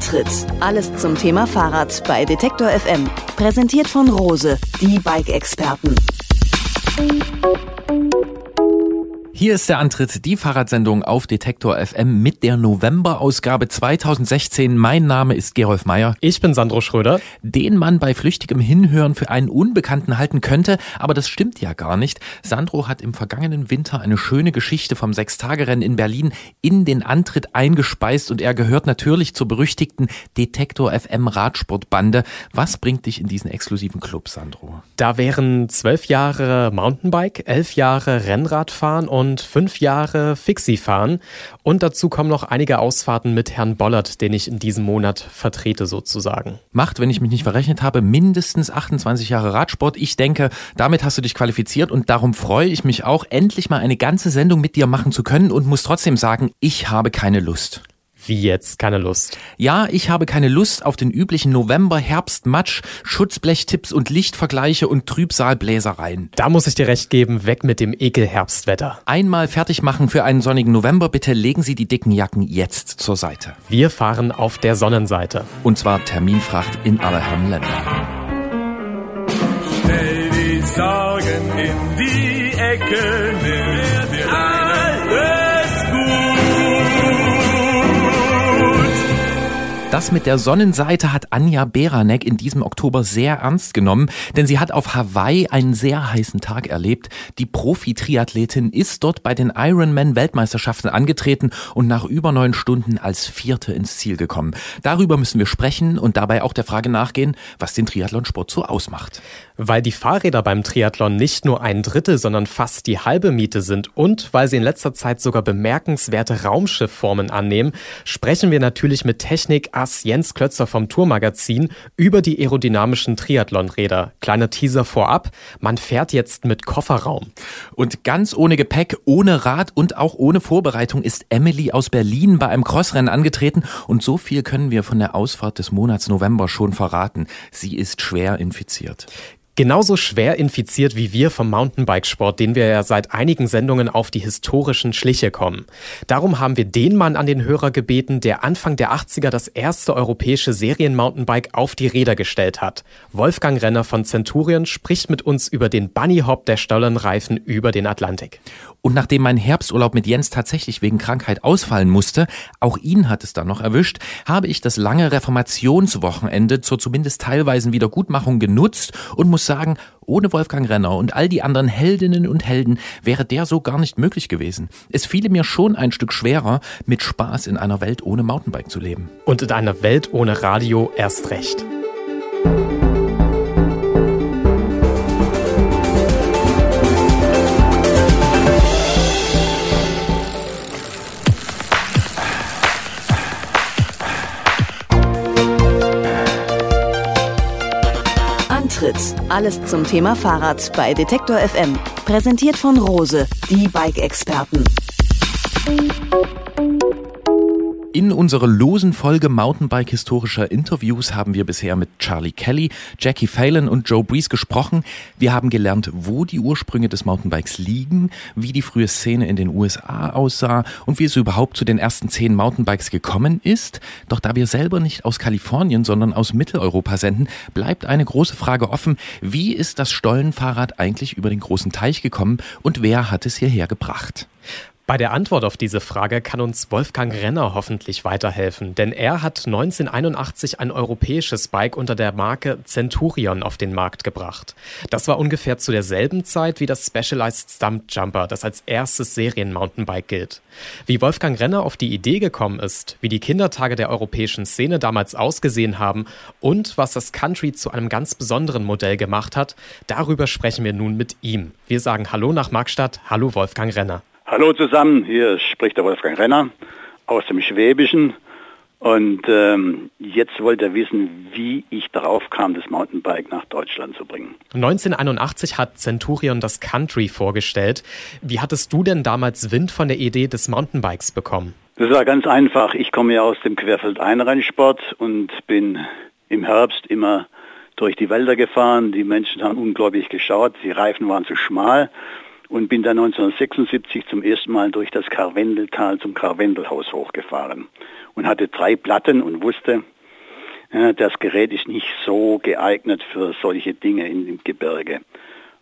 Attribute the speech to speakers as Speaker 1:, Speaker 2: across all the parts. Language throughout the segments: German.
Speaker 1: Antritt. Alles zum Thema Fahrrad bei Detektor FM. Präsentiert von Rose, die Bike-Experten.
Speaker 2: Hier ist der Antritt, die Fahrradsendung auf Detektor FM mit der November-Ausgabe 2016. Mein Name ist Gerolf Meyer.
Speaker 3: Ich bin Sandro Schröder.
Speaker 2: Den man bei flüchtigem Hinhören für einen Unbekannten halten könnte, aber das stimmt ja gar nicht. Sandro hat im vergangenen Winter eine schöne Geschichte vom Sechstagerennen in Berlin in den Antritt eingespeist und er gehört natürlich zur berüchtigten Detektor FM Radsportbande. Was bringt dich in diesen exklusiven Club, Sandro?
Speaker 3: Da wären zwölf Jahre Mountainbike, elf Jahre Rennradfahren und und fünf Jahre Fixie fahren. Und dazu kommen noch einige Ausfahrten mit Herrn Bollert, den ich in diesem Monat vertrete sozusagen.
Speaker 2: Macht, wenn ich mich nicht verrechnet habe, mindestens 28 Jahre Radsport. Ich denke, damit hast du dich qualifiziert und darum freue ich mich auch, endlich mal eine ganze Sendung mit dir machen zu können und muss trotzdem sagen, ich habe keine Lust.
Speaker 3: Wie jetzt? Keine Lust.
Speaker 2: Ja, ich habe keine Lust auf den üblichen November-Herbst-Matsch, Schutzblechtipps und Lichtvergleiche und Trübsalbläsereien.
Speaker 3: Da muss ich dir recht geben, weg mit dem Ekelherbstwetter.
Speaker 2: Einmal fertig machen für einen sonnigen November, bitte legen Sie die dicken Jacken jetzt zur Seite.
Speaker 3: Wir fahren auf der Sonnenseite.
Speaker 2: Und zwar Terminfracht in aller Herren Länder.
Speaker 4: Stell die Sorgen in die Ecke, nimm dir alles
Speaker 2: Das mit der Sonnenseite hat Anja Beranek in diesem Oktober sehr ernst genommen, denn sie hat auf Hawaii einen sehr heißen Tag erlebt. Die Profi-Triathletin ist dort bei den Ironman-Weltmeisterschaften angetreten und nach über neun Stunden als Vierte ins Ziel gekommen. Darüber müssen wir sprechen und dabei auch der Frage nachgehen, was den Triathlonsport so ausmacht.
Speaker 3: Weil die Fahrräder beim Triathlon nicht nur ein Drittel, sondern fast die halbe Miete sind und weil sie in letzter Zeit sogar bemerkenswerte Raumschiffformen annehmen, sprechen wir natürlich mit Technik-Ass Jens Klötzer vom Tourmagazin über die aerodynamischen Triathlonräder. Kleiner Teaser vorab, man fährt jetzt mit Kofferraum.
Speaker 2: Und ganz ohne Gepäck, ohne Rad und auch ohne Vorbereitung ist Emily aus Berlin bei einem Crossrennen angetreten und so viel können wir von der Ausfahrt des Monats November schon verraten. Sie ist schwer infiziert.
Speaker 3: Genauso schwer infiziert wie wir vom Mountainbikesport, den wir ja seit einigen Sendungen auf die historischen Schliche kommen. Darum haben wir den Mann an den Hörer gebeten, der Anfang der 80er das erste europäische Serien-Mountainbike auf die Räder gestellt hat. Wolfgang Renner von Centurion spricht mit uns über den Bunny Hop der Stollenreifen über den Atlantik.
Speaker 2: Und nachdem mein Herbsturlaub mit Jens tatsächlich wegen Krankheit ausfallen musste, auch ihn hat es dann noch erwischt, habe ich das lange Reformationswochenende zur zumindest teilweisen Wiedergutmachung genutzt und muss sagen, ohne Wolfgang Renner und all die anderen Heldinnen und Helden wäre der so gar nicht möglich gewesen. Es fiele mir schon ein Stück schwerer, mit Spaß in einer Welt ohne Mountainbike zu leben.
Speaker 3: Und in einer Welt ohne Radio erst recht.
Speaker 1: Alles zum Thema Fahrrad bei Detektor FM. Präsentiert von Rose, die Bike-Experten.
Speaker 2: In unserer losen Folge Mountainbike historischer Interviews haben wir bisher mit Charlie Kelly, Jackie Phelan und Joe Breeze gesprochen. Wir haben gelernt, wo die Ursprünge des Mountainbikes liegen, wie die frühe Szene in den USA aussah und wie es überhaupt zu den ersten zehn Mountainbikes gekommen ist. Doch da wir selber nicht aus Kalifornien, sondern aus Mitteleuropa senden, bleibt eine große Frage offen. Wie ist das Stollenfahrrad eigentlich über den großen Teich gekommen und wer hat es hierher gebracht?
Speaker 3: Bei der Antwort auf diese Frage kann uns Wolfgang Renner hoffentlich weiterhelfen, denn er hat 1981 ein europäisches Bike unter der Marke Centurion auf den Markt gebracht. Das war ungefähr zu derselben Zeit wie das Specialized Stump Jumper, das als erstes Serien-Mountainbike gilt. Wie Wolfgang Renner auf die Idee gekommen ist, wie die Kindertage der europäischen Szene damals ausgesehen haben und was das Country zu einem ganz besonderen Modell gemacht hat, darüber sprechen wir nun mit ihm. Wir sagen Hallo nach Markstadt. Hallo Wolfgang Renner.
Speaker 5: Hallo zusammen, hier spricht der Wolfgang Renner aus dem Schwäbischen. Und ähm, jetzt wollt ihr wissen, wie ich darauf kam, das Mountainbike nach Deutschland zu bringen.
Speaker 3: 1981 hat Centurion das Country vorgestellt. Wie hattest du denn damals Wind von der Idee des Mountainbikes bekommen?
Speaker 5: Das war ganz einfach. Ich komme ja aus dem Querfeld-Einrennsport und bin im Herbst immer durch die Wälder gefahren. Die Menschen haben unglaublich geschaut. Die Reifen waren zu schmal und bin dann 1976 zum ersten Mal durch das Karwendeltal zum Karwendelhaus hochgefahren und hatte drei Platten und wusste, das Gerät ist nicht so geeignet für solche Dinge in dem Gebirge.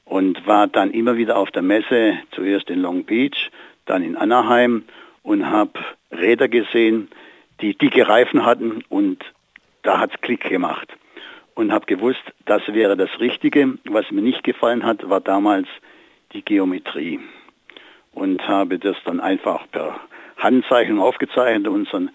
Speaker 5: Und war dann immer wieder auf der Messe, zuerst in Long Beach, dann in Anaheim und habe Räder gesehen, die dicke Reifen hatten und da hat es Klick gemacht. Und habe gewusst, das wäre das Richtige. Was mir nicht gefallen hat, war damals die Geometrie. Und habe das dann einfach per Handzeichnung aufgezeichnet unseren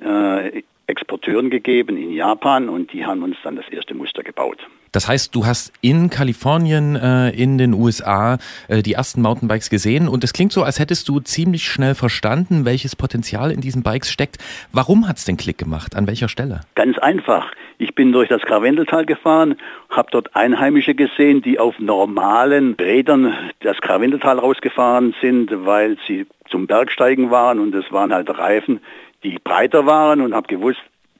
Speaker 5: äh, Exporteuren gegeben in Japan und die haben uns dann das erste Muster gebaut.
Speaker 2: Das heißt, du hast in Kalifornien, äh, in den USA, äh, die ersten Mountainbikes gesehen und es klingt so, als hättest du ziemlich schnell verstanden, welches Potenzial in diesen Bikes steckt. Warum hat es den Klick gemacht? An welcher Stelle?
Speaker 5: Ganz einfach. Ich bin durch das Karwendeltal gefahren, habe dort Einheimische gesehen, die auf normalen Rädern das Karwendeltal rausgefahren sind, weil sie zum Bergsteigen waren und es waren halt Reifen, die breiter waren und habe gewusst,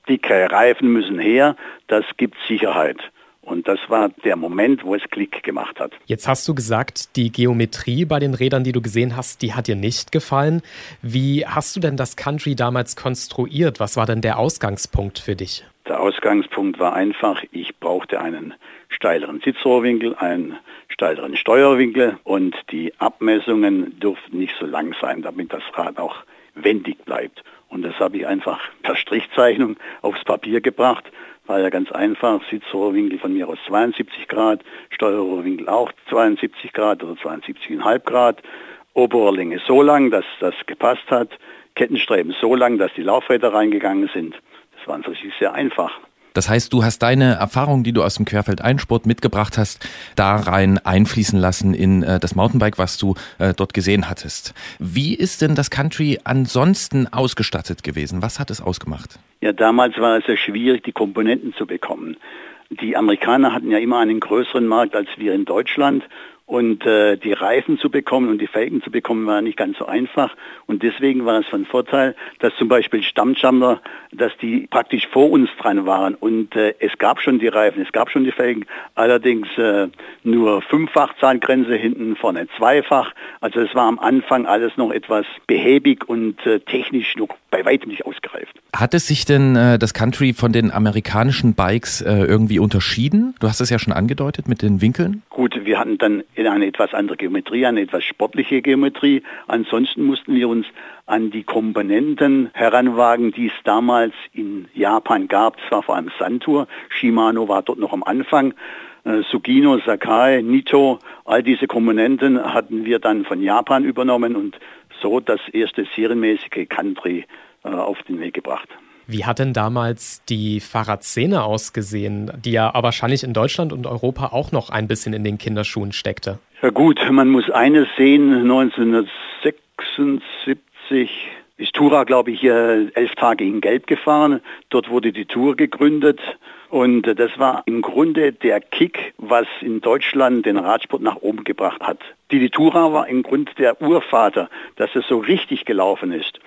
Speaker 5: dicke Reifen müssen her, das gibt Sicherheit. Und das war der Moment, wo es Klick gemacht hat.
Speaker 3: Jetzt hast du gesagt, die Geometrie bei den Rädern, die du gesehen hast, die hat dir nicht gefallen. Wie hast du denn das Country damals konstruiert? Was war denn der Ausgangspunkt für dich?
Speaker 5: Der Ausgangspunkt war einfach, ich brauchte einen steileren Sitzrohrwinkel, einen steileren Steuerwinkel und die Abmessungen durften nicht so lang sein, damit das Rad auch wendig bleibt. Und das habe ich einfach per Strichzeichnung aufs Papier gebracht. War ja ganz einfach, Sitzrohrwinkel von mir aus 72 Grad, Steuerrohrwinkel auch 72 Grad oder 72,5 Grad, Oberrohrlänge so lang, dass das gepasst hat, Kettenstreben so lang, dass die Laufräder reingegangen sind. Das war natürlich sehr einfach.
Speaker 2: Das heißt, du hast deine Erfahrung, die du aus dem Querfeldeinsport mitgebracht hast, da rein einfließen lassen in äh, das Mountainbike, was du äh, dort gesehen hattest. Wie ist denn das Country ansonsten ausgestattet gewesen? Was hat es ausgemacht?
Speaker 5: Ja, damals war es ja schwierig, die Komponenten zu bekommen. Die Amerikaner hatten ja immer einen größeren Markt als wir in Deutschland und äh, die Reifen zu bekommen und die Felgen zu bekommen war nicht ganz so einfach. Und deswegen war es von Vorteil, dass zum Beispiel Stammjumper, dass die praktisch vor uns dran waren. Und äh, es gab schon die Reifen, es gab schon die Felgen, allerdings äh, nur fünffach Zahngrenze, hinten vorne zweifach. Also es war am Anfang alles noch etwas behäbig und äh, technisch noch bei weitem nicht ausgereift.
Speaker 2: Hat es sich denn äh, das Country von den amerikanischen Bikes äh, irgendwie unterschieden? Du hast es ja schon angedeutet mit den Winkeln.
Speaker 5: Gut, wir hatten dann in eine etwas andere Geometrie, eine etwas sportliche Geometrie. Ansonsten mussten wir uns an die Komponenten heranwagen, die es damals in Japan gab. Das war vor allem Santur. Shimano war dort noch am Anfang. Äh, Sugino, Sakai, Nito, all diese Komponenten hatten wir dann von Japan übernommen und so das erste serienmäßige Country äh, auf den Weg gebracht.
Speaker 3: Wie hat denn damals die Fahrradszene ausgesehen, die ja wahrscheinlich in Deutschland und Europa auch noch ein bisschen in den Kinderschuhen steckte?
Speaker 5: Ja gut, man muss eines sehen, 1976 ist Tura, glaube ich, elf Tage in Gelb gefahren. Dort wurde die Tour gegründet. Und das war im Grunde der Kick, was in Deutschland den Radsport nach oben gebracht hat. Die Litura war im Grunde der Urvater, dass es so richtig gelaufen ist.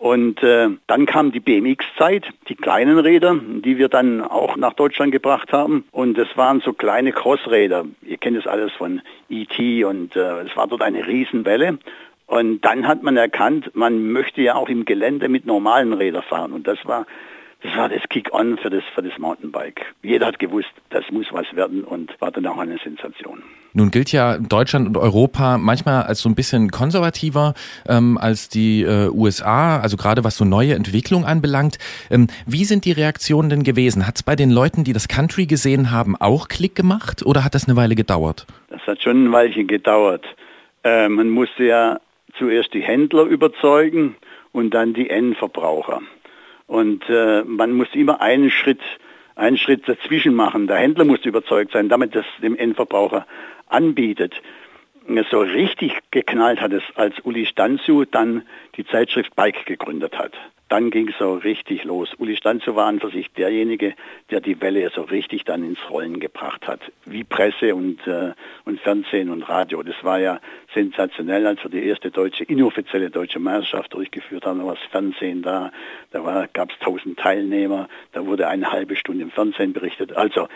Speaker 5: Und äh, dann kam die BMX-Zeit, die kleinen Räder, die wir dann auch nach Deutschland gebracht haben. Und das waren so kleine Crossräder. Ihr kennt das alles von ET und äh, es war dort eine Riesenwelle. Und dann hat man erkannt, man möchte ja auch im Gelände mit normalen Rädern fahren. Und das war das war das Kick-on für das, für das Mountainbike. Jeder hat gewusst, das muss was werden und war dann auch eine Sensation.
Speaker 2: Nun gilt ja Deutschland und Europa manchmal als so ein bisschen konservativer ähm, als die äh, USA, also gerade was so neue Entwicklungen anbelangt. Ähm, wie sind die Reaktionen denn gewesen? Hat es bei den Leuten, die das Country gesehen haben, auch Klick gemacht oder hat das eine Weile gedauert?
Speaker 5: Das hat schon ein Weilchen gedauert. Äh, man musste ja zuerst die Händler überzeugen und dann die Endverbraucher. Und äh, man musste immer einen Schritt einen Schritt dazwischen machen. Der Händler muss überzeugt sein, damit das dem Endverbraucher anbietet. So richtig geknallt hat es, als Uli Stanzu dann die Zeitschrift Bike gegründet hat dann ging es so richtig los. Uli Stanzo war an für sich derjenige, der die Welle so richtig dann ins Rollen gebracht hat. Wie Presse und, äh, und Fernsehen und Radio. Das war ja sensationell, als wir die erste deutsche, inoffizielle deutsche Meisterschaft durchgeführt haben. Da war das Fernsehen da, da gab es tausend Teilnehmer, da wurde eine halbe Stunde im Fernsehen berichtet. Also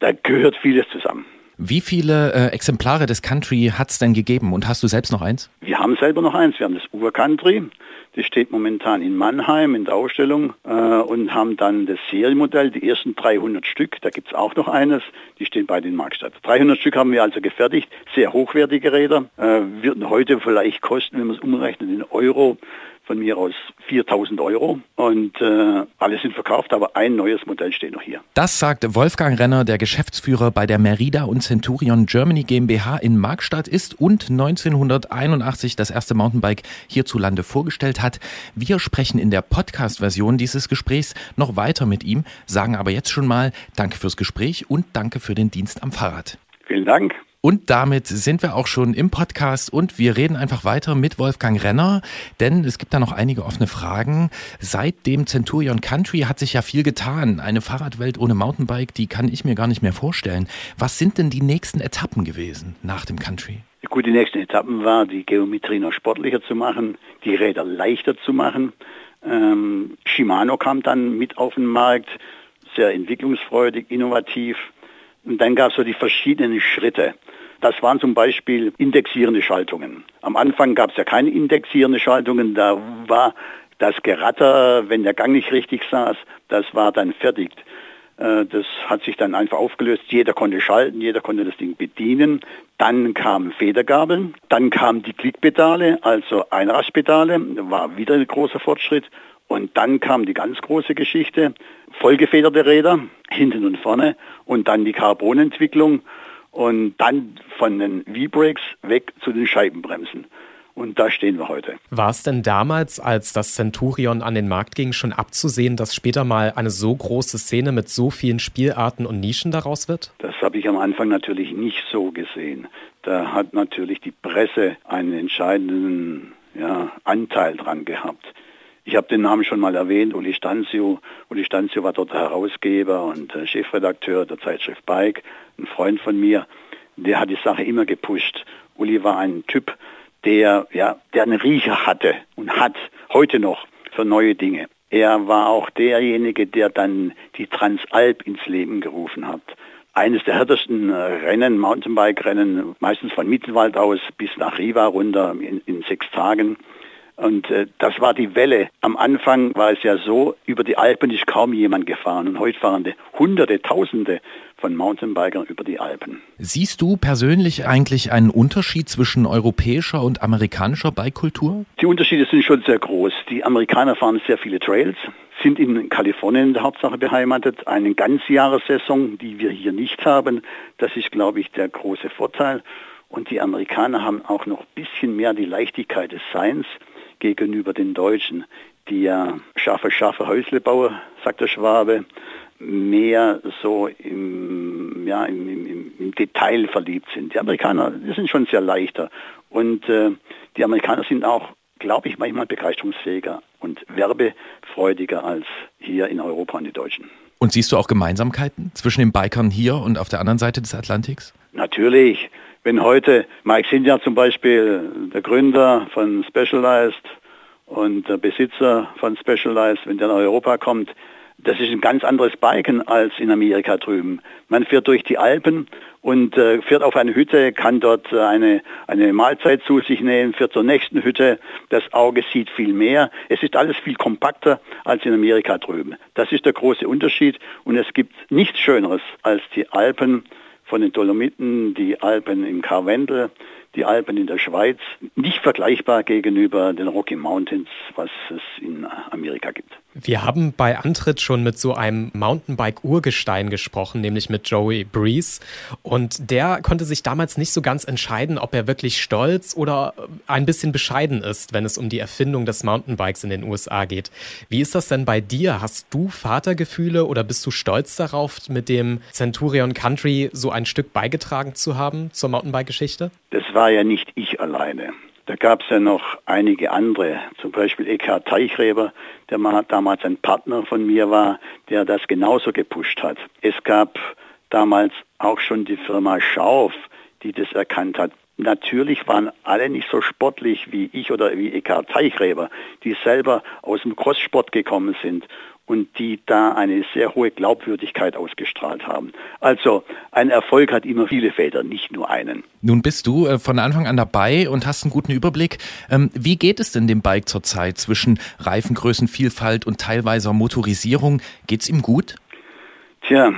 Speaker 5: da gehört vieles zusammen.
Speaker 2: Wie viele äh, Exemplare des Country hat es denn gegeben und hast du selbst noch eins?
Speaker 5: Wir haben selber noch eins. Wir haben das Ur Country. Das steht momentan in Mannheim in der Ausstellung äh, und haben dann das Serienmodell, die ersten 300 Stück, da gibt es auch noch eines, die stehen bei den Marktstadt. 300 Stück haben wir also gefertigt, sehr hochwertige Räder, äh, würden heute vielleicht kosten, wenn man es umrechnet in Euro, von mir aus 4000 Euro und äh, alle sind verkauft, aber ein neues Modell steht noch hier.
Speaker 2: Das sagt Wolfgang Renner, der Geschäftsführer bei der Merida und Centurion Germany GmbH in Markstadt ist und 1981 das erste Mountainbike hierzulande vorgestellt hat. Wir sprechen in der Podcast-Version dieses Gesprächs noch weiter mit ihm, sagen aber jetzt schon mal Danke fürs Gespräch und danke für den Dienst am Fahrrad.
Speaker 5: Vielen Dank.
Speaker 2: Und damit sind wir auch schon im Podcast und wir reden einfach weiter mit Wolfgang Renner, denn es gibt da noch einige offene Fragen. Seit dem Centurion Country hat sich ja viel getan. Eine Fahrradwelt ohne Mountainbike, die kann ich mir gar nicht mehr vorstellen. Was sind denn die nächsten Etappen gewesen nach dem Country?
Speaker 5: Gut, die nächsten Etappen war, die Geometrie noch sportlicher zu machen, die Räder leichter zu machen. Ähm, Shimano kam dann mit auf den Markt, sehr entwicklungsfreudig, innovativ. Und dann gab es so die verschiedenen Schritte. Das waren zum Beispiel indexierende Schaltungen. Am Anfang gab es ja keine indexierende Schaltungen, da war das Geratter, wenn der Gang nicht richtig saß, das war dann fertig. Äh, das hat sich dann einfach aufgelöst. Jeder konnte schalten, jeder konnte das Ding bedienen. Dann kamen Federgabeln, dann kamen die Klickpedale, also Einrastpedale, war wieder ein großer Fortschritt. Und dann kam die ganz große Geschichte, vollgefederte Räder, hinten und vorne, und dann die Carbonentwicklung und dann von den V-Brakes weg zu den Scheibenbremsen. Und da stehen wir heute.
Speaker 3: War es denn damals, als das Centurion an den Markt ging, schon abzusehen, dass später mal eine so große Szene mit so vielen Spielarten und Nischen daraus wird?
Speaker 5: Das habe ich am Anfang natürlich nicht so gesehen. Da hat natürlich die Presse einen entscheidenden ja, Anteil dran gehabt. Ich habe den Namen schon mal erwähnt, Uli Stanzio. Uli Stanzio war dort Herausgeber und äh, Chefredakteur der Zeitschrift Bike, ein Freund von mir. Der hat die Sache immer gepusht. Uli war ein Typ, der, ja, der einen Riecher hatte und hat heute noch für neue Dinge. Er war auch derjenige, der dann die Transalp ins Leben gerufen hat. Eines der härtesten äh, Rennen, Mountainbike-Rennen, meistens von Mittelwald aus bis nach Riva runter in, in sechs Tagen. Und äh, das war die Welle. Am Anfang war es ja so, über die Alpen ist kaum jemand gefahren. Und heute fahren Hunderte, Tausende von Mountainbikern über die Alpen.
Speaker 2: Siehst du persönlich eigentlich einen Unterschied zwischen europäischer und amerikanischer Bikekultur?
Speaker 5: Die Unterschiede sind schon sehr groß. Die Amerikaner fahren sehr viele Trails, sind in Kalifornien in der Hauptsache beheimatet, eine Ganzjahressaison, die wir hier nicht haben. Das ist, glaube ich, der große Vorteil. Und die Amerikaner haben auch noch ein bisschen mehr die Leichtigkeit des Seins gegenüber den Deutschen, die ja scharfe, scharfe Häusle bauen, sagt der Schwabe, mehr so im, ja, im, im, im, Detail verliebt sind. Die Amerikaner, die sind schon sehr leichter. Und äh, die Amerikaner sind auch, glaube ich, manchmal begeisterungsfähiger und werbefreudiger als hier in Europa und die Deutschen.
Speaker 2: Und siehst du auch Gemeinsamkeiten zwischen den Bikern hier und auf der anderen Seite des Atlantiks?
Speaker 5: Natürlich. Wenn heute Mike Sinja zum Beispiel, der Gründer von Specialized und der Besitzer von Specialized, wenn der nach Europa kommt, das ist ein ganz anderes Biken als in Amerika drüben. Man fährt durch die Alpen und äh, fährt auf eine Hütte, kann dort äh, eine, eine Mahlzeit zu sich nehmen, fährt zur nächsten Hütte. Das Auge sieht viel mehr. Es ist alles viel kompakter als in Amerika drüben. Das ist der große Unterschied und es gibt nichts Schöneres als die Alpen von den Dolomiten, die Alpen im Karwendel, die Alpen in der Schweiz, nicht vergleichbar gegenüber den Rocky Mountains, was es in Amerika gibt.
Speaker 3: Wir haben bei Antritt schon mit so einem Mountainbike-Urgestein gesprochen, nämlich mit Joey Breeze. Und der konnte sich damals nicht so ganz entscheiden, ob er wirklich stolz oder ein bisschen bescheiden ist, wenn es um die Erfindung des Mountainbikes in den USA geht. Wie ist das denn bei dir? Hast du Vatergefühle oder bist du stolz darauf, mit dem Centurion Country so ein Stück beigetragen zu haben zur Mountainbike-Geschichte?
Speaker 5: Das war ja nicht ich alleine. Da gab es ja noch einige andere, zum Beispiel Eckhard Teichreber, der damals ein Partner von mir war, der das genauso gepusht hat. Es gab damals auch schon die Firma Schauf, die das erkannt hat. Natürlich waren alle nicht so sportlich wie ich oder wie Eckhard Teichreber, die selber aus dem Crosssport gekommen sind und die da eine sehr hohe Glaubwürdigkeit ausgestrahlt haben. Also ein Erfolg hat immer viele Väter, nicht nur einen.
Speaker 2: Nun bist du äh, von Anfang an dabei und hast einen guten Überblick. Ähm, wie geht es denn dem Bike zurzeit zwischen Reifengrößenvielfalt und teilweiser Motorisierung? Geht es ihm gut?
Speaker 5: Tja,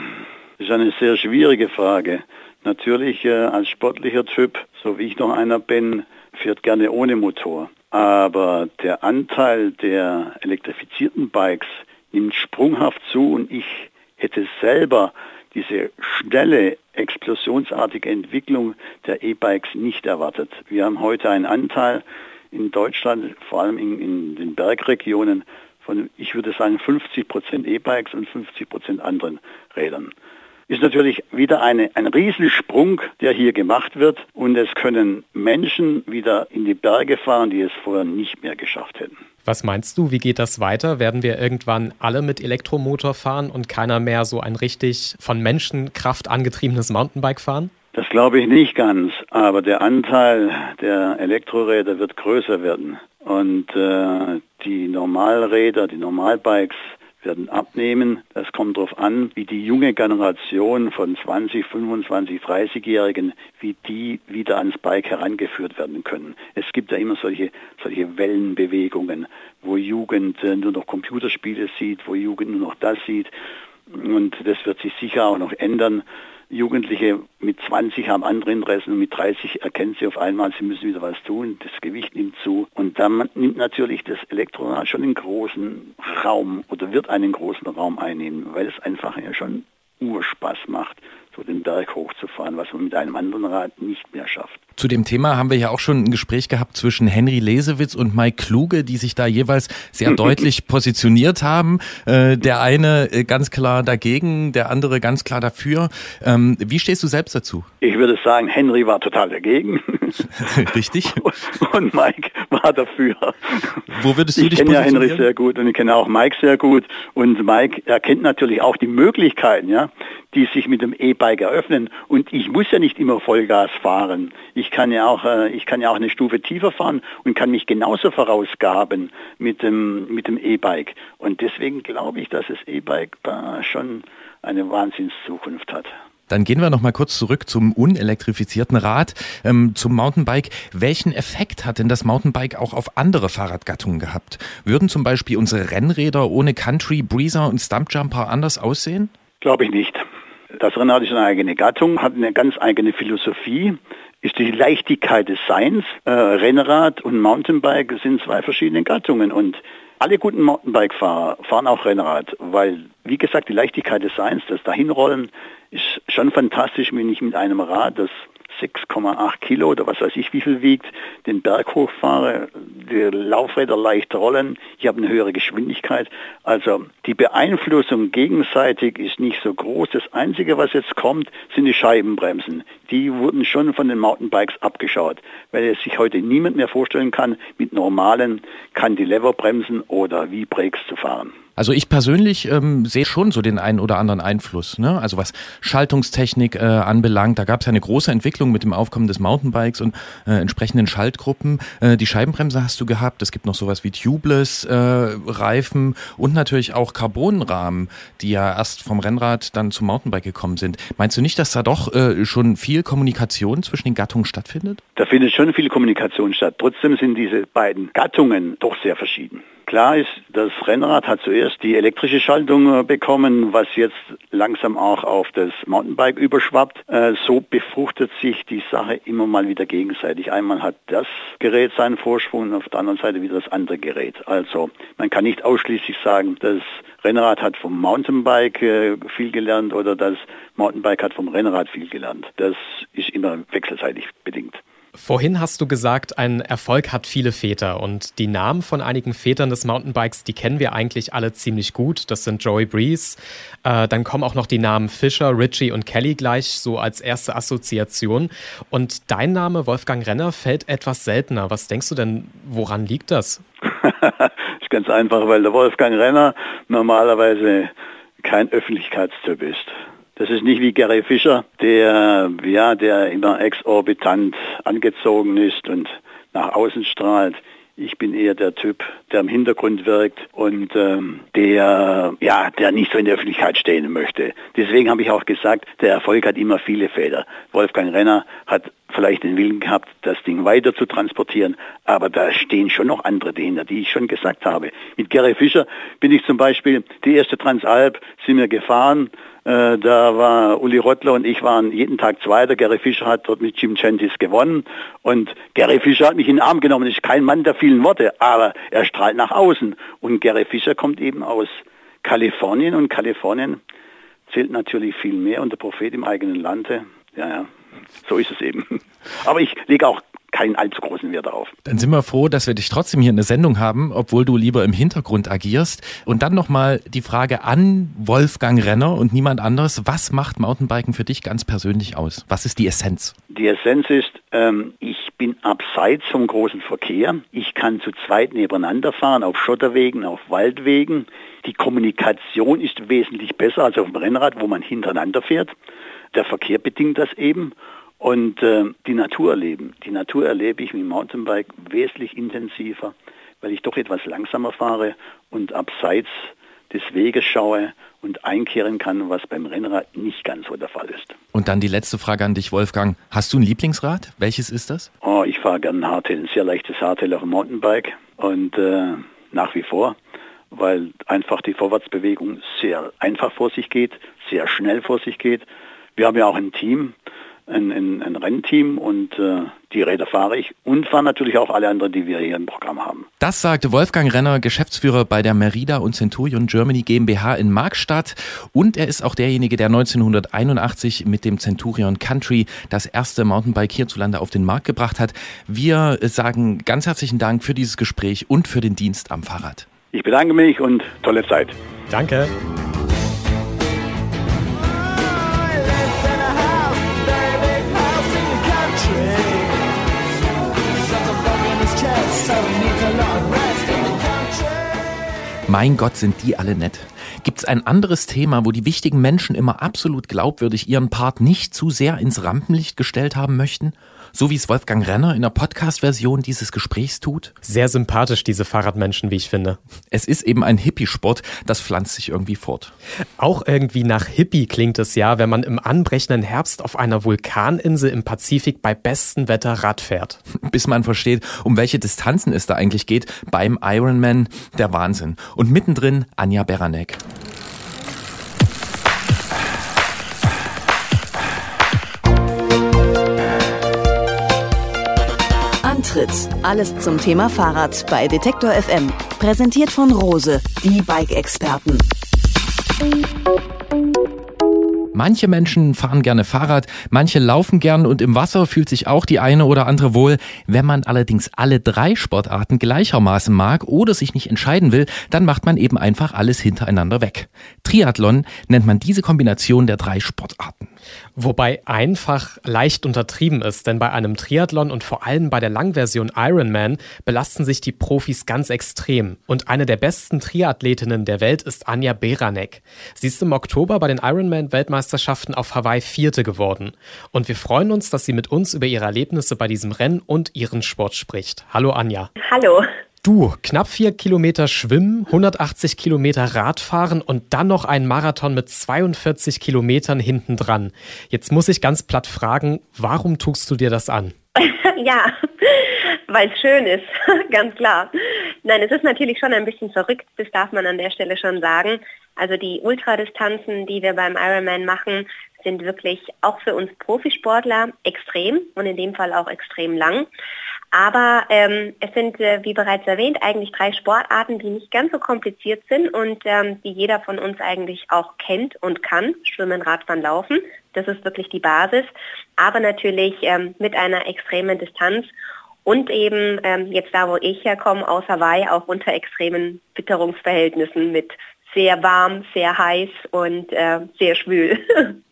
Speaker 5: das ist eine sehr schwierige Frage. Natürlich äh, als sportlicher Typ, so wie ich noch einer bin, fährt gerne ohne Motor. Aber der Anteil der elektrifizierten Bikes nimmt sprunghaft zu und ich hätte selber diese schnelle, explosionsartige Entwicklung der E-Bikes nicht erwartet. Wir haben heute einen Anteil in Deutschland, vor allem in, in den Bergregionen, von, ich würde sagen, 50 Prozent E-Bikes und 50 Prozent anderen Rädern ist natürlich wieder eine, ein Riesensprung, der hier gemacht wird. Und es können Menschen wieder in die Berge fahren, die es vorher nicht mehr geschafft hätten.
Speaker 3: Was meinst du, wie geht das weiter? Werden wir irgendwann alle mit Elektromotor fahren und keiner mehr so ein richtig von Menschenkraft angetriebenes Mountainbike fahren?
Speaker 5: Das glaube ich nicht ganz, aber der Anteil der Elektroräder wird größer werden. Und äh, die Normalräder, die Normalbikes werden abnehmen. Das kommt darauf an, wie die junge Generation von 20, 25, 30-Jährigen, wie die wieder ans Bike herangeführt werden können. Es gibt ja immer solche, solche Wellenbewegungen, wo Jugend äh, nur noch Computerspiele sieht, wo Jugend nur noch das sieht. Und das wird sich sicher auch noch ändern. Jugendliche mit 20 haben andere Interessen und mit 30 erkennen sie auf einmal, sie müssen wieder was tun. Das Gewicht nimmt zu. Und dann nimmt natürlich das Elektrorad schon einen großen Raum oder wird einen großen Raum einnehmen, weil es einfach ja schon Urspaß macht so den Berg hochzufahren, was man mit einem anderen Rad nicht mehr schafft.
Speaker 2: Zu dem Thema haben wir ja auch schon ein Gespräch gehabt zwischen Henry Lesewitz und Mike Kluge, die sich da jeweils sehr deutlich positioniert haben. Äh, der eine äh, ganz klar dagegen, der andere ganz klar dafür. Ähm, wie stehst du selbst dazu?
Speaker 5: Ich würde sagen, Henry war total dagegen.
Speaker 2: Richtig.
Speaker 5: Und Mike war dafür.
Speaker 2: Wo würdest du
Speaker 5: ich
Speaker 2: dich
Speaker 5: Ich kenne ja Henry sehr gut und ich kenne auch Mike sehr gut. Und Mike erkennt natürlich auch die Möglichkeiten, ja, die sich mit dem E-Bike eröffnen. Und ich muss ja nicht immer Vollgas fahren. Ich kann ja auch, äh, ich kann ja auch eine Stufe tiefer fahren und kann mich genauso vorausgaben mit dem, mit dem E-Bike. Und deswegen glaube ich, dass das E-Bike schon eine Wahnsinnszukunft hat.
Speaker 2: Dann gehen wir noch mal kurz zurück zum unelektrifizierten Rad, ähm, zum Mountainbike. Welchen Effekt hat denn das Mountainbike auch auf andere Fahrradgattungen gehabt? Würden zum Beispiel unsere Rennräder ohne Country, Breezer und Stumpjumper anders aussehen?
Speaker 5: Glaube ich nicht. Das Rennrad ist eine eigene Gattung, hat eine ganz eigene Philosophie, ist die Leichtigkeit des Seins. Äh, Rennrad und Mountainbike sind zwei verschiedene Gattungen und alle guten Mountainbike-Fahrer fahren auch Rennrad, weil, wie gesagt, die Leichtigkeit des Seins, das Dahinrollen, ist schon fantastisch, wenn ich mit einem Rad, das 6,8 Kilo oder was weiß ich wie viel wiegt, den Berg hochfahre, die Laufräder leicht rollen, ich habe eine höhere Geschwindigkeit. Also die Beeinflussung gegenseitig ist nicht so groß. Das Einzige, was jetzt kommt, sind die Scheibenbremsen. Die wurden schon von den Mountainbikes abgeschaut, weil es sich heute niemand mehr vorstellen kann, mit normalen Cantilever-Bremsen oder V-Brakes zu fahren.
Speaker 2: Also ich persönlich ähm, sehe schon so den einen oder anderen Einfluss. Ne? Also was Schaltungstechnik äh, anbelangt, da gab es ja eine große Entwicklung mit dem Aufkommen des Mountainbikes und äh, entsprechenden Schaltgruppen. Äh, die Scheibenbremse hast du gehabt. Es gibt noch sowas wie Tubeless äh, Reifen und natürlich auch Carbonrahmen, die ja erst vom Rennrad dann zum Mountainbike gekommen sind. Meinst du nicht, dass da doch äh, schon viel Kommunikation zwischen den Gattungen stattfindet?
Speaker 5: Da findet schon viel Kommunikation statt. Trotzdem sind diese beiden Gattungen doch sehr verschieden. Klar ist, das Rennrad hat zuerst die elektrische Schaltung äh, bekommen, was jetzt langsam auch auf das Mountainbike überschwappt. Äh, so befruchtet sich die Sache immer mal wieder gegenseitig. Einmal hat das Gerät seinen Vorsprung und auf der anderen Seite wieder das andere Gerät. Also man kann nicht ausschließlich sagen, das Rennrad hat vom Mountainbike äh, viel gelernt oder das Mountainbike hat vom Rennrad viel gelernt. Das ist immer wechselseitig bedingt.
Speaker 3: Vorhin hast du gesagt, ein Erfolg hat viele Väter und die Namen von einigen Vätern des Mountainbikes, die kennen wir eigentlich alle ziemlich gut. Das sind Joey Breeze. Äh, dann kommen auch noch die Namen Fischer, Ritchie und Kelly gleich so als erste Assoziation. Und dein Name, Wolfgang Renner, fällt etwas seltener. Was denkst du denn, woran liegt das?
Speaker 5: ist ganz einfach, weil der Wolfgang Renner normalerweise kein Öffentlichkeitstyp ist. Das ist nicht wie Gary Fischer, der, ja, der immer exorbitant angezogen ist und nach außen strahlt. Ich bin eher der Typ, der im Hintergrund wirkt und ähm, der, ja, der nicht so in der Öffentlichkeit stehen möchte. Deswegen habe ich auch gesagt, der Erfolg hat immer viele Feder. Wolfgang Renner hat vielleicht den Willen gehabt, das Ding weiter zu transportieren, aber da stehen schon noch andere dahinter, die ich schon gesagt habe. Mit Gary Fischer bin ich zum Beispiel die erste Transalp, sind wir gefahren, äh, da war Uli Rottler und ich waren jeden Tag Zweiter. Gary Fischer hat dort mit Jim Chantis gewonnen. Und Gary Fischer hat mich in den Arm genommen. Ist kein Mann der vielen Worte, aber er strahlt nach außen. Und Gary Fischer kommt eben aus Kalifornien und Kalifornien zählt natürlich viel mehr und der Prophet im eigenen Lande. Ja, ja, so ist es eben. Aber ich lege auch keinen allzu großen Wert darauf.
Speaker 2: Dann sind wir froh, dass wir dich trotzdem hier in der Sendung haben, obwohl du lieber im Hintergrund agierst. Und dann nochmal die Frage an Wolfgang Renner und niemand anderes. Was macht Mountainbiken für dich ganz persönlich aus? Was ist die Essenz?
Speaker 5: Die Essenz ist, ähm, ich bin abseits vom großen Verkehr. Ich kann zu zweit nebeneinander fahren, auf Schotterwegen, auf Waldwegen. Die Kommunikation ist wesentlich besser als auf dem Rennrad, wo man hintereinander fährt. Der Verkehr bedingt das eben und äh, die Natur erleben. Die Natur erlebe ich mit dem Mountainbike wesentlich intensiver, weil ich doch etwas langsamer fahre und abseits des Weges schaue und einkehren kann, was beim Rennrad nicht ganz so der Fall ist.
Speaker 2: Und dann die letzte Frage an dich, Wolfgang. Hast du ein Lieblingsrad? Welches ist das?
Speaker 5: Oh, ich fahre gerne ein Hardtail, ein sehr leichtes Hardtail auf dem Mountainbike und äh, nach wie vor, weil einfach die Vorwärtsbewegung sehr einfach vor sich geht, sehr schnell vor sich geht. Wir haben ja auch ein Team, ein, ein, ein Rennteam und äh, die Räder fahre ich und fahre natürlich auch alle anderen, die wir hier im Programm haben.
Speaker 2: Das sagte Wolfgang Renner, Geschäftsführer bei der Merida und Centurion Germany GmbH in Markstadt. Und er ist auch derjenige, der 1981 mit dem Centurion Country das erste Mountainbike hierzulande auf den Markt gebracht hat. Wir sagen ganz herzlichen Dank für dieses Gespräch und für den Dienst am Fahrrad.
Speaker 5: Ich bedanke mich und tolle Zeit.
Speaker 3: Danke.
Speaker 2: Mein Gott, sind die alle nett. Gibt es ein anderes Thema, wo die wichtigen Menschen immer absolut glaubwürdig ihren Part nicht zu sehr ins Rampenlicht gestellt haben möchten? So wie es Wolfgang Renner in der Podcast-Version dieses Gesprächs tut?
Speaker 3: Sehr sympathisch, diese Fahrradmenschen, wie ich finde.
Speaker 2: Es ist eben ein Hippie-Sport, das pflanzt sich irgendwie fort.
Speaker 3: Auch irgendwie nach Hippie klingt es ja, wenn man im anbrechenden Herbst auf einer Vulkaninsel im Pazifik bei bestem Wetter Rad fährt.
Speaker 2: Bis man versteht, um welche Distanzen es da eigentlich geht beim Ironman, der Wahnsinn. Und mittendrin Anja Beranek.
Speaker 1: Antritt. Alles zum Thema Fahrrad bei Detektor FM. Präsentiert von Rose, die Bike-Experten.
Speaker 2: Manche Menschen fahren gerne Fahrrad, manche laufen gern und im Wasser fühlt sich auch die eine oder andere wohl. Wenn man allerdings alle drei Sportarten gleichermaßen mag oder sich nicht entscheiden will, dann macht man eben einfach alles hintereinander weg. Triathlon nennt man diese Kombination der drei Sportarten.
Speaker 3: Wobei einfach leicht untertrieben ist, denn bei einem Triathlon und vor allem bei der Langversion Ironman belasten sich die Profis ganz extrem. Und eine der besten Triathletinnen der Welt ist Anja Beranek. Sie ist im Oktober bei den Ironman-Weltmeisterschaften auf Hawaii Vierte geworden. Und wir freuen uns, dass sie mit uns über ihre Erlebnisse bei diesem Rennen und ihren Sport spricht. Hallo Anja.
Speaker 6: Hallo.
Speaker 3: Du, knapp vier Kilometer schwimmen, 180 Kilometer Radfahren und dann noch ein Marathon mit 42 Kilometern hinten dran. Jetzt muss ich ganz platt fragen, warum tust du dir das an?
Speaker 6: ja, weil es schön ist, ganz klar. Nein, es ist natürlich schon ein bisschen verrückt, das darf man an der Stelle schon sagen. Also die Ultradistanzen, die wir beim Ironman machen, sind wirklich auch für uns Profisportler extrem und in dem Fall auch extrem lang. Aber ähm, es sind, äh, wie bereits erwähnt, eigentlich drei Sportarten, die nicht ganz so kompliziert sind und ähm, die jeder von uns eigentlich auch kennt und kann. Schwimmen, Radfahren, Laufen. Das ist wirklich die Basis. Aber natürlich ähm, mit einer extremen Distanz und eben ähm, jetzt da, wo ich herkomme, aus Hawaii, auch unter extremen Witterungsverhältnissen mit sehr warm, sehr heiß und äh, sehr schwül.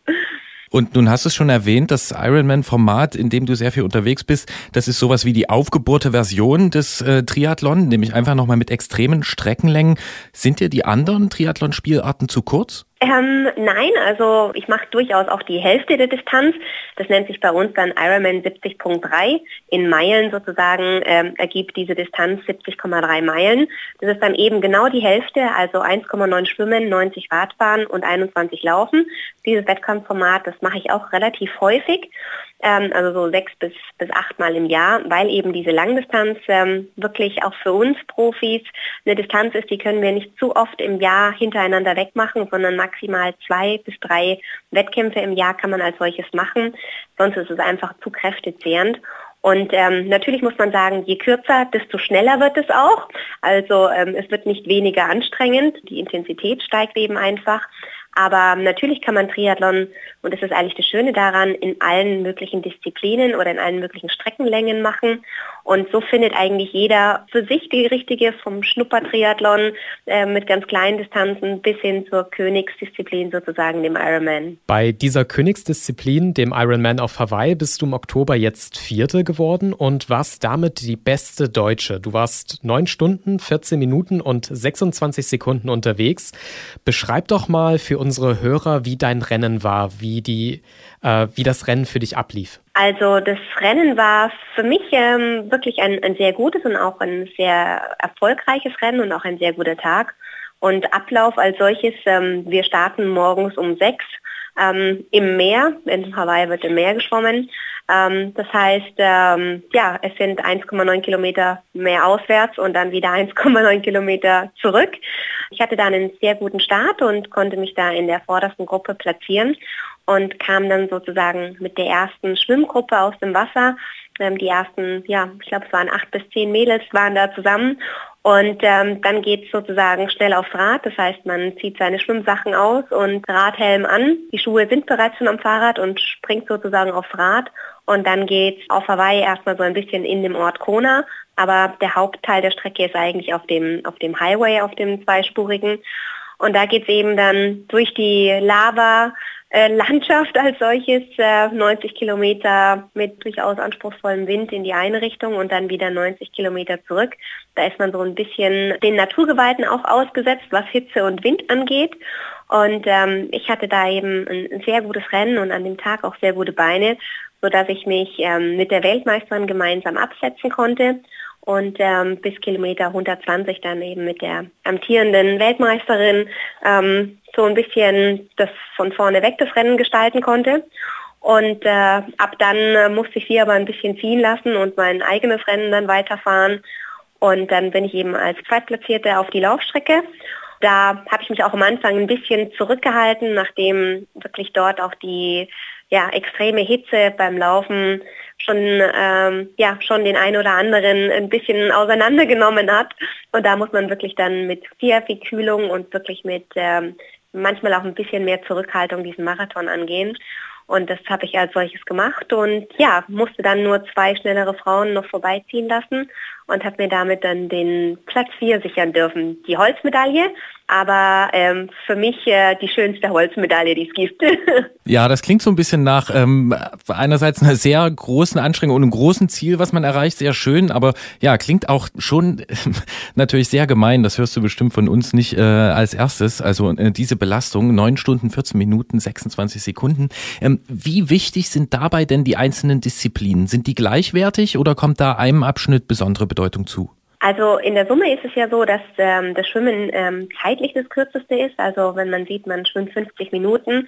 Speaker 2: Und nun hast du es schon erwähnt, das Ironman-Format, in dem du sehr viel unterwegs bist, das ist sowas wie die aufgebohrte Version des äh, Triathlon, nämlich einfach nochmal mit extremen Streckenlängen. Sind dir die anderen Triathlon-Spielarten zu kurz?
Speaker 6: Ähm, nein, also ich mache durchaus auch die Hälfte der Distanz. Das nennt sich bei uns dann Ironman 70.3. In Meilen sozusagen ähm, ergibt diese Distanz 70,3 Meilen. Das ist dann eben genau die Hälfte, also 1,9 Schwimmen, 90 Radfahren und 21 Laufen. Dieses Wettkampfformat, das mache ich auch relativ häufig ähm, also so sechs bis, bis acht Mal im Jahr, weil eben diese Langdistanz ähm, wirklich auch für uns Profis eine Distanz ist, die können wir nicht zu oft im Jahr hintereinander wegmachen, sondern maximal zwei bis drei Wettkämpfe im Jahr kann man als solches machen. Sonst ist es einfach zu kräftezehrend. Und ähm, natürlich muss man sagen, je kürzer, desto schneller wird es auch. Also ähm, es wird nicht weniger anstrengend, die Intensität steigt eben einfach. Aber natürlich kann man Triathlon, und das ist eigentlich das Schöne daran, in allen möglichen Disziplinen oder in allen möglichen Streckenlängen machen. Und so findet eigentlich jeder für sich die richtige vom Schnuppertriathlon äh, mit ganz kleinen Distanzen bis hin zur Königsdisziplin sozusagen, dem Ironman.
Speaker 3: Bei dieser Königsdisziplin, dem Ironman auf Hawaii, bist du im Oktober jetzt Vierte geworden und warst damit die beste Deutsche. Du warst neun Stunden, 14 Minuten und 26 Sekunden unterwegs. Beschreib doch mal für unsere Hörer, wie dein Rennen war, wie, die, äh, wie das Rennen für dich ablief.
Speaker 6: Also das Rennen war für mich ähm, wirklich ein, ein sehr gutes und auch ein sehr erfolgreiches Rennen und auch ein sehr guter Tag. Und Ablauf als solches, ähm, wir starten morgens um sechs ähm, im Meer. In Hawaii wird im Meer geschwommen. Ähm, das heißt, ähm, ja, es sind 1,9 Kilometer mehr auswärts und dann wieder 1,9 Kilometer zurück. Ich hatte da einen sehr guten Start und konnte mich da in der vordersten Gruppe platzieren und kam dann sozusagen mit der ersten Schwimmgruppe aus dem Wasser. Ähm, die ersten, ja, ich glaube es waren acht bis zehn Mädels waren da zusammen und ähm, dann geht es sozusagen schnell aufs Rad. Das heißt, man zieht seine Schwimmsachen aus und Radhelm an. Die Schuhe sind bereits schon am Fahrrad und springt sozusagen aufs Rad. Und dann geht es auf Hawaii erstmal so ein bisschen in dem Ort Kona. Aber der Hauptteil der Strecke ist eigentlich auf dem, auf dem Highway, auf dem zweispurigen. Und da geht es eben dann durch die Lava, Landschaft als solches, äh, 90 Kilometer mit durchaus anspruchsvollem Wind in die eine Richtung und dann wieder 90 Kilometer zurück. Da ist man so ein bisschen den Naturgewalten auch ausgesetzt, was Hitze und Wind angeht. Und ähm, ich hatte da eben ein, ein, sehr gutes Rennen und an dem Tag auch sehr gute Beine, sodass ich mich ähm, mit der Weltmeisterin gemeinsam absetzen konnte und ähm, bis Kilometer 120 dann eben mit der amtierenden Weltmeisterin ähm, so ein bisschen das von vorne weg das Rennen gestalten konnte. Und äh, ab dann äh, musste ich sie aber ein bisschen ziehen lassen und mein eigenes Rennen dann weiterfahren. Und dann bin ich eben als Zweitplatzierte auf die Laufstrecke. Da habe ich mich auch am Anfang ein bisschen zurückgehalten, nachdem wirklich dort auch die ja, extreme Hitze beim Laufen schon, ähm, ja, schon den einen oder anderen ein bisschen auseinandergenommen hat. Und da muss man wirklich dann mit sehr viel Kühlung und wirklich mit ähm, manchmal auch ein bisschen mehr Zurückhaltung diesen Marathon angehen. Und das habe ich als solches gemacht und ja, musste dann nur zwei schnellere Frauen noch vorbeiziehen lassen und habe mir damit dann den Platz 4 sichern dürfen. Die Holzmedaille, aber ähm, für mich äh, die schönste Holzmedaille, die es gibt.
Speaker 2: ja, das klingt so ein bisschen nach ähm, einerseits einer sehr großen Anstrengung und einem großen Ziel, was man erreicht, sehr schön, aber ja, klingt auch schon natürlich sehr gemein. Das hörst du bestimmt von uns nicht äh, als erstes. Also äh, diese Belastung, neun Stunden, 14 Minuten, 26 Sekunden. Ähm, wie wichtig sind dabei denn die einzelnen Disziplinen? Sind die gleichwertig oder kommt da einem Abschnitt besondere? Bedeutung zu?
Speaker 6: Also in der Summe ist es ja so, dass ähm, das Schwimmen ähm, zeitlich das kürzeste ist. Also wenn man sieht, man schwimmt 50 Minuten,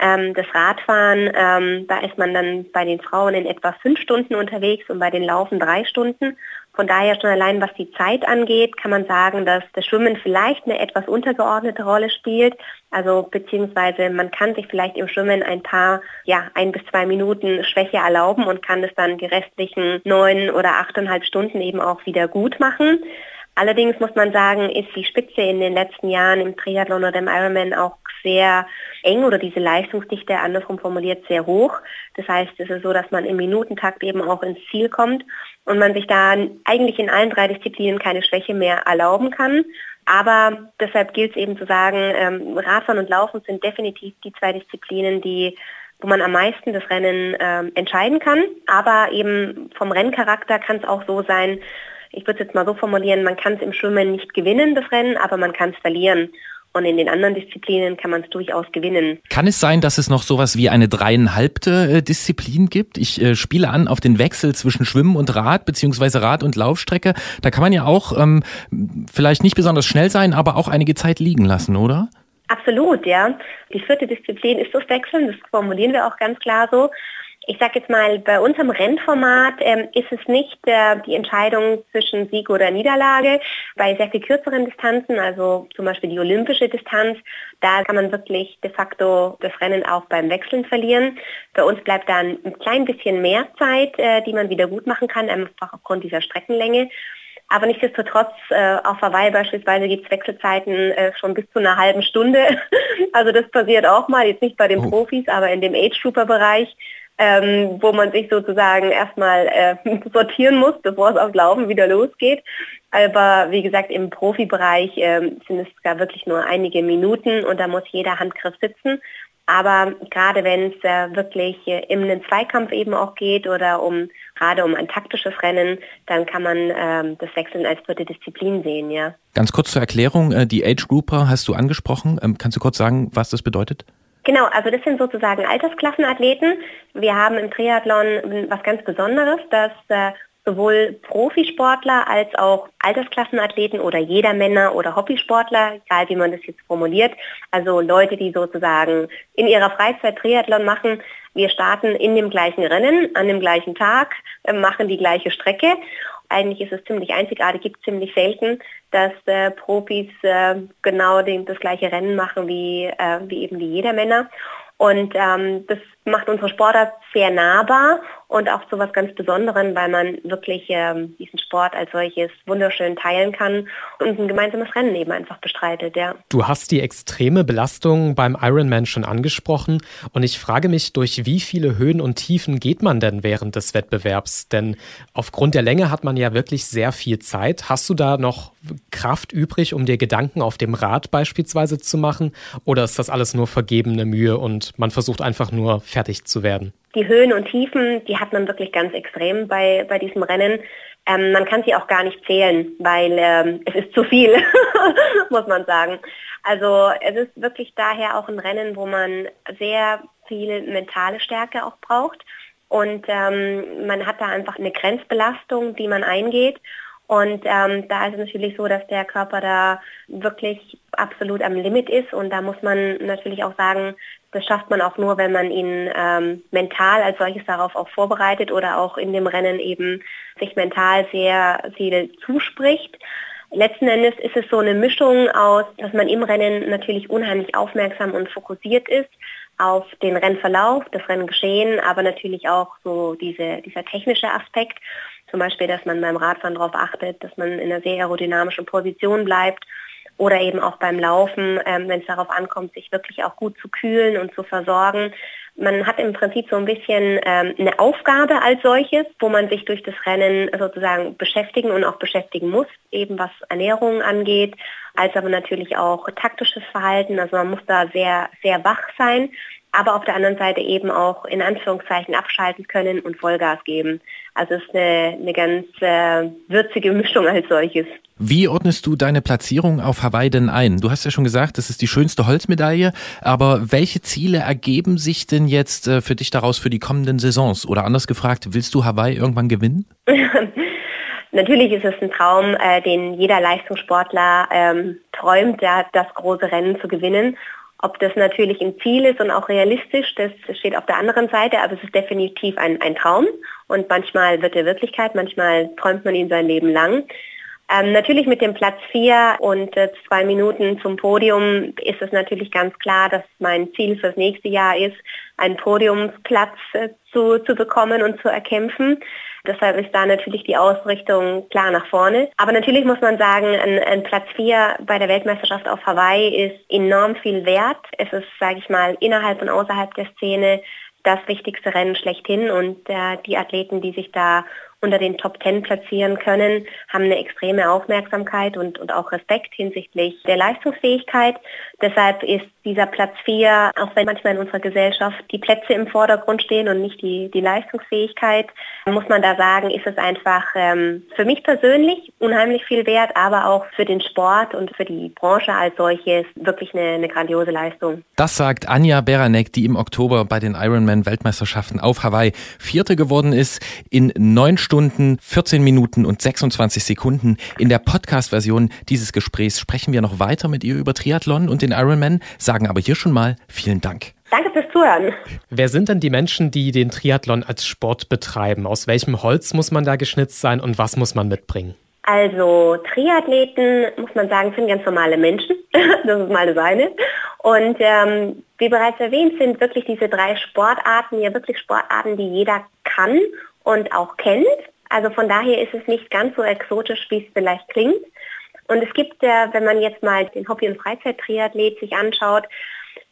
Speaker 6: Ähm, das Radfahren, ähm, da ist man dann bei den Frauen in etwa fünf Stunden unterwegs und bei den Laufen drei Stunden. Von daher schon allein, was die Zeit angeht, kann man sagen, dass das Schwimmen vielleicht eine etwas untergeordnete Rolle spielt. Also beziehungsweise man kann sich vielleicht im Schwimmen ein paar, ja, ein bis zwei Minuten Schwäche erlauben und kann es dann die restlichen neun oder achteinhalb Stunden eben auch wieder gut machen. Allerdings muss man sagen, ist die Spitze in den letzten Jahren im Triathlon oder im Ironman auch sehr eng oder diese Leistungsdichte andersrum formuliert sehr hoch. Das heißt, es ist so, dass man im Minutentakt eben auch ins Ziel kommt und man sich da eigentlich in allen drei Disziplinen keine Schwäche mehr erlauben kann. Aber deshalb gilt es eben zu sagen, ähm, Radfahren und Laufen sind definitiv die zwei Disziplinen, die wo man am meisten das Rennen ähm, entscheiden kann. Aber eben vom Renncharakter kann es auch so sein, ich würde es jetzt mal so formulieren, man kann es im Schwimmen nicht gewinnen, das Rennen, aber man kann es verlieren. Und in den anderen Disziplinen kann man es durchaus gewinnen.
Speaker 2: Kann es sein, dass es noch sowas wie eine dreieinhalbte äh, Disziplin gibt? Ich äh, spiele an auf den Wechsel zwischen Schwimmen und Rad, beziehungsweise Rad und Laufstrecke. Da kann man ja auch ähm, vielleicht nicht besonders schnell sein, aber auch einige Zeit liegen lassen, oder?
Speaker 6: Absolut, ja. Die vierte Disziplin ist das Wechseln, das formulieren wir auch ganz klar so ich sage jetzt mal, bei unserem Rennformat ähm, ist es nicht äh, die Entscheidung zwischen Sieg oder Niederlage. Bei sehr viel kürzeren Distanzen, also zum Beispiel die olympische Distanz, da kann man wirklich de facto das Rennen auch beim Wechseln verlieren. Bei uns bleibt dann ein klein bisschen mehr Zeit, äh, die man wieder gut machen kann, einfach aufgrund dieser Streckenlänge. Aber nichtsdestotrotz, äh, auf Hawaii beispielsweise gibt es Wechselzeiten äh, schon bis zu einer halben Stunde. also das passiert auch mal, jetzt nicht bei den oh. Profis, aber in dem Age-Trooper-Bereich ähm, wo man sich sozusagen erstmal äh, sortieren muss, bevor es aufs Laufen wieder losgeht. Aber wie gesagt, im Profibereich äh, sind es gar wirklich nur einige Minuten und da muss jeder Handgriff sitzen. Aber gerade wenn es äh, wirklich äh, in einen Zweikampf eben auch geht oder um gerade um ein taktisches Rennen, dann kann man ähm, das Wechseln als vierte Disziplin sehen, ja.
Speaker 2: Ganz kurz zur Erklärung, äh, die Age Grouper hast du angesprochen. Ähm, kannst du kurz sagen, was das bedeutet?
Speaker 6: Genau, also das sind sozusagen Altersklassenathleten. Wir haben im Triathlon was ganz Besonderes, dass äh, sowohl Profisportler als auch Altersklassenathleten oder jeder Männer oder Hobbysportler, egal wie man das jetzt formuliert, also Leute, die sozusagen in ihrer Freizeit Triathlon machen, wir starten in dem gleichen Rennen, an dem gleichen Tag, äh, machen die gleiche Strecke eigentlich ist es ziemlich einzigartig, gibt ziemlich selten, dass äh, Profis äh, genau den, das gleiche Rennen machen wie, äh, wie eben die Jedermänner. Und ähm, das macht unsere Sportart sehr nahbar und auch zu was ganz Besonderem, weil man wirklich ähm, diesen Sport als solches wunderschön teilen kann und ein gemeinsames Rennen eben einfach bestreitet, ja.
Speaker 3: Du hast die extreme Belastung beim Ironman schon angesprochen und ich frage mich, durch wie viele Höhen und Tiefen geht man denn während des Wettbewerbs? Denn aufgrund der Länge hat man ja wirklich sehr viel Zeit. Hast du da noch Kraft übrig, um dir Gedanken auf dem Rad beispielsweise zu machen? Oder ist das alles nur vergebene Mühe und man versucht einfach nur fertig zu werden?
Speaker 6: Die Höhen und Tiefen, die hat man wirklich ganz extrem bei, bei diesem Rennen. Ähm, man kann sie auch gar nicht zählen, weil ähm, es ist zu viel, muss man sagen. Also es ist wirklich daher auch ein Rennen, wo man sehr viel mentale Stärke auch braucht. Und ähm, man hat da einfach eine Grenzbelastung, die man eingeht. Und ähm, da ist es natürlich so, dass der Körper da wirklich absolut am Limit ist. Und da muss man natürlich auch sagen, das schafft man auch nur, wenn man ihn ähm, mental als solches darauf auch vorbereitet oder auch in dem Rennen eben sich mental sehr viel zuspricht. Letzten Endes ist es so eine Mischung aus, dass man im Rennen natürlich unheimlich aufmerksam und fokussiert ist auf den Rennverlauf, das Renngeschehen, aber natürlich auch so diese, dieser technische Aspekt. Zum Beispiel, dass man beim Radfahren darauf achtet, dass man in einer sehr aerodynamischen Position bleibt oder eben auch beim Laufen, ähm, wenn es darauf ankommt, sich wirklich auch gut zu kühlen und zu versorgen. Man hat im Prinzip so ein bisschen ähm, eine Aufgabe als solches, wo man sich durch das Rennen sozusagen beschäftigen und auch beschäftigen muss, eben was Ernährung angeht, als aber natürlich auch taktisches Verhalten. Also man muss da sehr, sehr wach sein aber auf der anderen Seite eben auch in Anführungszeichen abschalten können und Vollgas geben. Also es ist eine, eine ganz äh, würzige Mischung als solches.
Speaker 2: Wie ordnest du deine Platzierung auf Hawaii denn ein? Du hast ja schon gesagt, das ist die schönste Holzmedaille, aber welche Ziele ergeben sich denn jetzt äh, für dich daraus für die kommenden Saisons? Oder anders gefragt, willst du Hawaii irgendwann gewinnen?
Speaker 6: Natürlich ist es ein Traum, äh, den jeder Leistungssportler ähm, träumt, ja, das große Rennen zu gewinnen. Ob das natürlich ein Ziel ist und auch realistisch, das steht auf der anderen Seite, aber es ist definitiv ein, ein Traum und manchmal wird er Wirklichkeit, manchmal träumt man ihn sein Leben lang. Ähm, natürlich mit dem Platz 4 und äh, zwei Minuten zum Podium ist es natürlich ganz klar, dass mein Ziel fürs nächste Jahr ist, einen Podiumsplatz äh, zu, zu bekommen und zu erkämpfen. Deshalb ist da natürlich die Ausrichtung klar nach vorne. Aber natürlich muss man sagen, ein, ein Platz 4 bei der Weltmeisterschaft auf Hawaii ist enorm viel wert. Es ist, sage ich mal, innerhalb und außerhalb der Szene das wichtigste Rennen schlechthin und äh, die Athleten, die sich da unter den Top Ten platzieren können, haben eine extreme Aufmerksamkeit und, und auch Respekt hinsichtlich der Leistungsfähigkeit. Deshalb ist dieser Platz 4, auch wenn manchmal in unserer Gesellschaft die Plätze im Vordergrund stehen und nicht die, die Leistungsfähigkeit, muss man da sagen, ist es einfach ähm, für mich persönlich unheimlich viel wert, aber auch für den Sport und für die Branche als solches wirklich eine, eine grandiose Leistung.
Speaker 2: Das sagt Anja Beranek, die im Oktober bei den Ironman-Weltmeisterschaften auf Hawaii Vierte geworden ist, in neun Stunden, 14 Minuten und 26 Sekunden. In der Podcast-Version dieses Gesprächs sprechen wir noch weiter mit ihr über Triathlon und den Ironman, sagen aber hier schon mal vielen Dank.
Speaker 6: Danke fürs Zuhören.
Speaker 3: Wer sind denn die Menschen, die den Triathlon als Sport betreiben? Aus welchem Holz muss man da geschnitzt sein und was muss man mitbringen?
Speaker 6: Also Triathleten, muss man sagen, sind ganz normale Menschen. das ist mal das eine. Und ähm, wie bereits erwähnt, sind wirklich diese drei Sportarten ja wirklich Sportarten, die jeder kann und auch kennt. Also von daher ist es nicht ganz so exotisch, wie es vielleicht klingt. Und es gibt, äh, wenn man jetzt mal den Hobby- und Freizeit-Triathlet sich anschaut,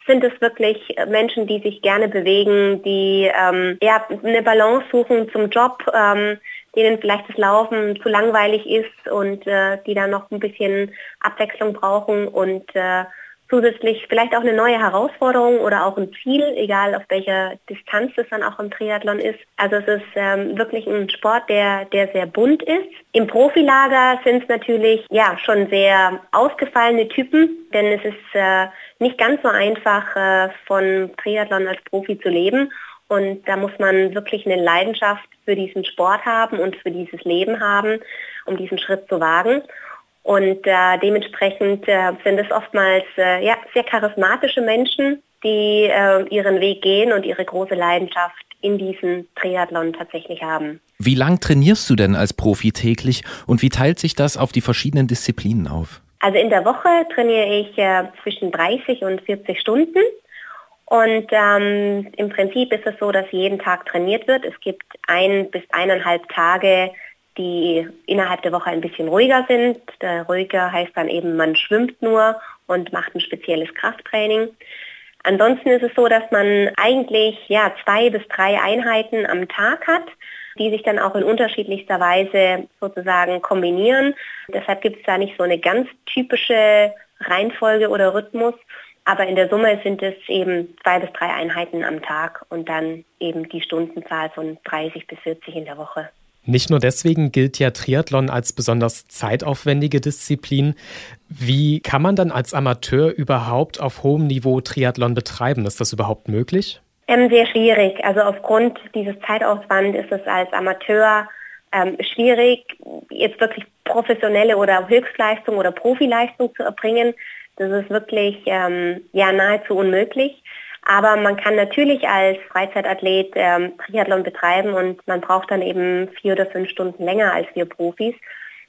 Speaker 6: sind es wirklich Menschen, die sich gerne bewegen, die ähm, ja, eine Balance suchen zum Job, ähm, denen vielleicht das Laufen zu langweilig ist und äh, die dann noch ein bisschen Abwechslung brauchen und äh, zusätzlich vielleicht auch eine neue Herausforderung oder auch ein Ziel, egal auf welcher Distanz es dann auch im Triathlon ist. Also es ist ähm, wirklich ein Sport, der, der sehr bunt ist. Im Profilager sind es natürlich ja schon sehr ausgefallene Typen, denn es ist äh, nicht ganz so einfach, äh, von Triathlon als Profi zu leben. Und da muss man wirklich eine Leidenschaft für diesen Sport haben und für dieses Leben haben, um diesen Schritt zu wagen. Und äh, dementsprechend äh, sind es oftmals äh, ja, sehr charismatische Menschen, die äh, ihren Weg gehen und ihre große Leidenschaft in diesem Triathlon tatsächlich haben.
Speaker 2: Wie lang trainierst du denn als Profi täglich und wie teilt sich das auf die verschiedenen Disziplinen auf?
Speaker 6: Also in der Woche trainiere ich äh, zwischen 30 und 40 Stunden. Und ähm, im Prinzip ist es so, dass jeden Tag trainiert wird. Es gibt ein bis eineinhalb Tage die innerhalb der Woche ein bisschen ruhiger sind. Der ruhiger heißt dann eben, man schwimmt nur und macht ein spezielles Krafttraining. Ansonsten ist es so, dass man eigentlich ja, zwei bis drei Einheiten am Tag hat, die sich dann auch in unterschiedlichster Weise sozusagen kombinieren. Deshalb gibt es da nicht so eine ganz typische Reihenfolge oder Rhythmus. Aber in der Summe sind es eben zwei bis drei Einheiten am Tag und dann eben die Stundenzahl von 30 bis 40 in der Woche.
Speaker 3: Nicht nur deswegen gilt ja Triathlon als besonders zeitaufwendige Disziplin. Wie kann man dann als Amateur überhaupt auf hohem Niveau Triathlon betreiben? Ist das überhaupt möglich?
Speaker 6: Ähm, sehr schwierig. Also aufgrund dieses Zeitaufwands ist es als Amateur ähm, schwierig, jetzt wirklich professionelle oder Höchstleistung oder Profileistung zu erbringen. Das ist wirklich ähm, ja nahezu unmöglich. Aber man kann natürlich als Freizeitathlet ähm, Triathlon betreiben und man braucht dann eben vier oder fünf Stunden länger als wir Profis.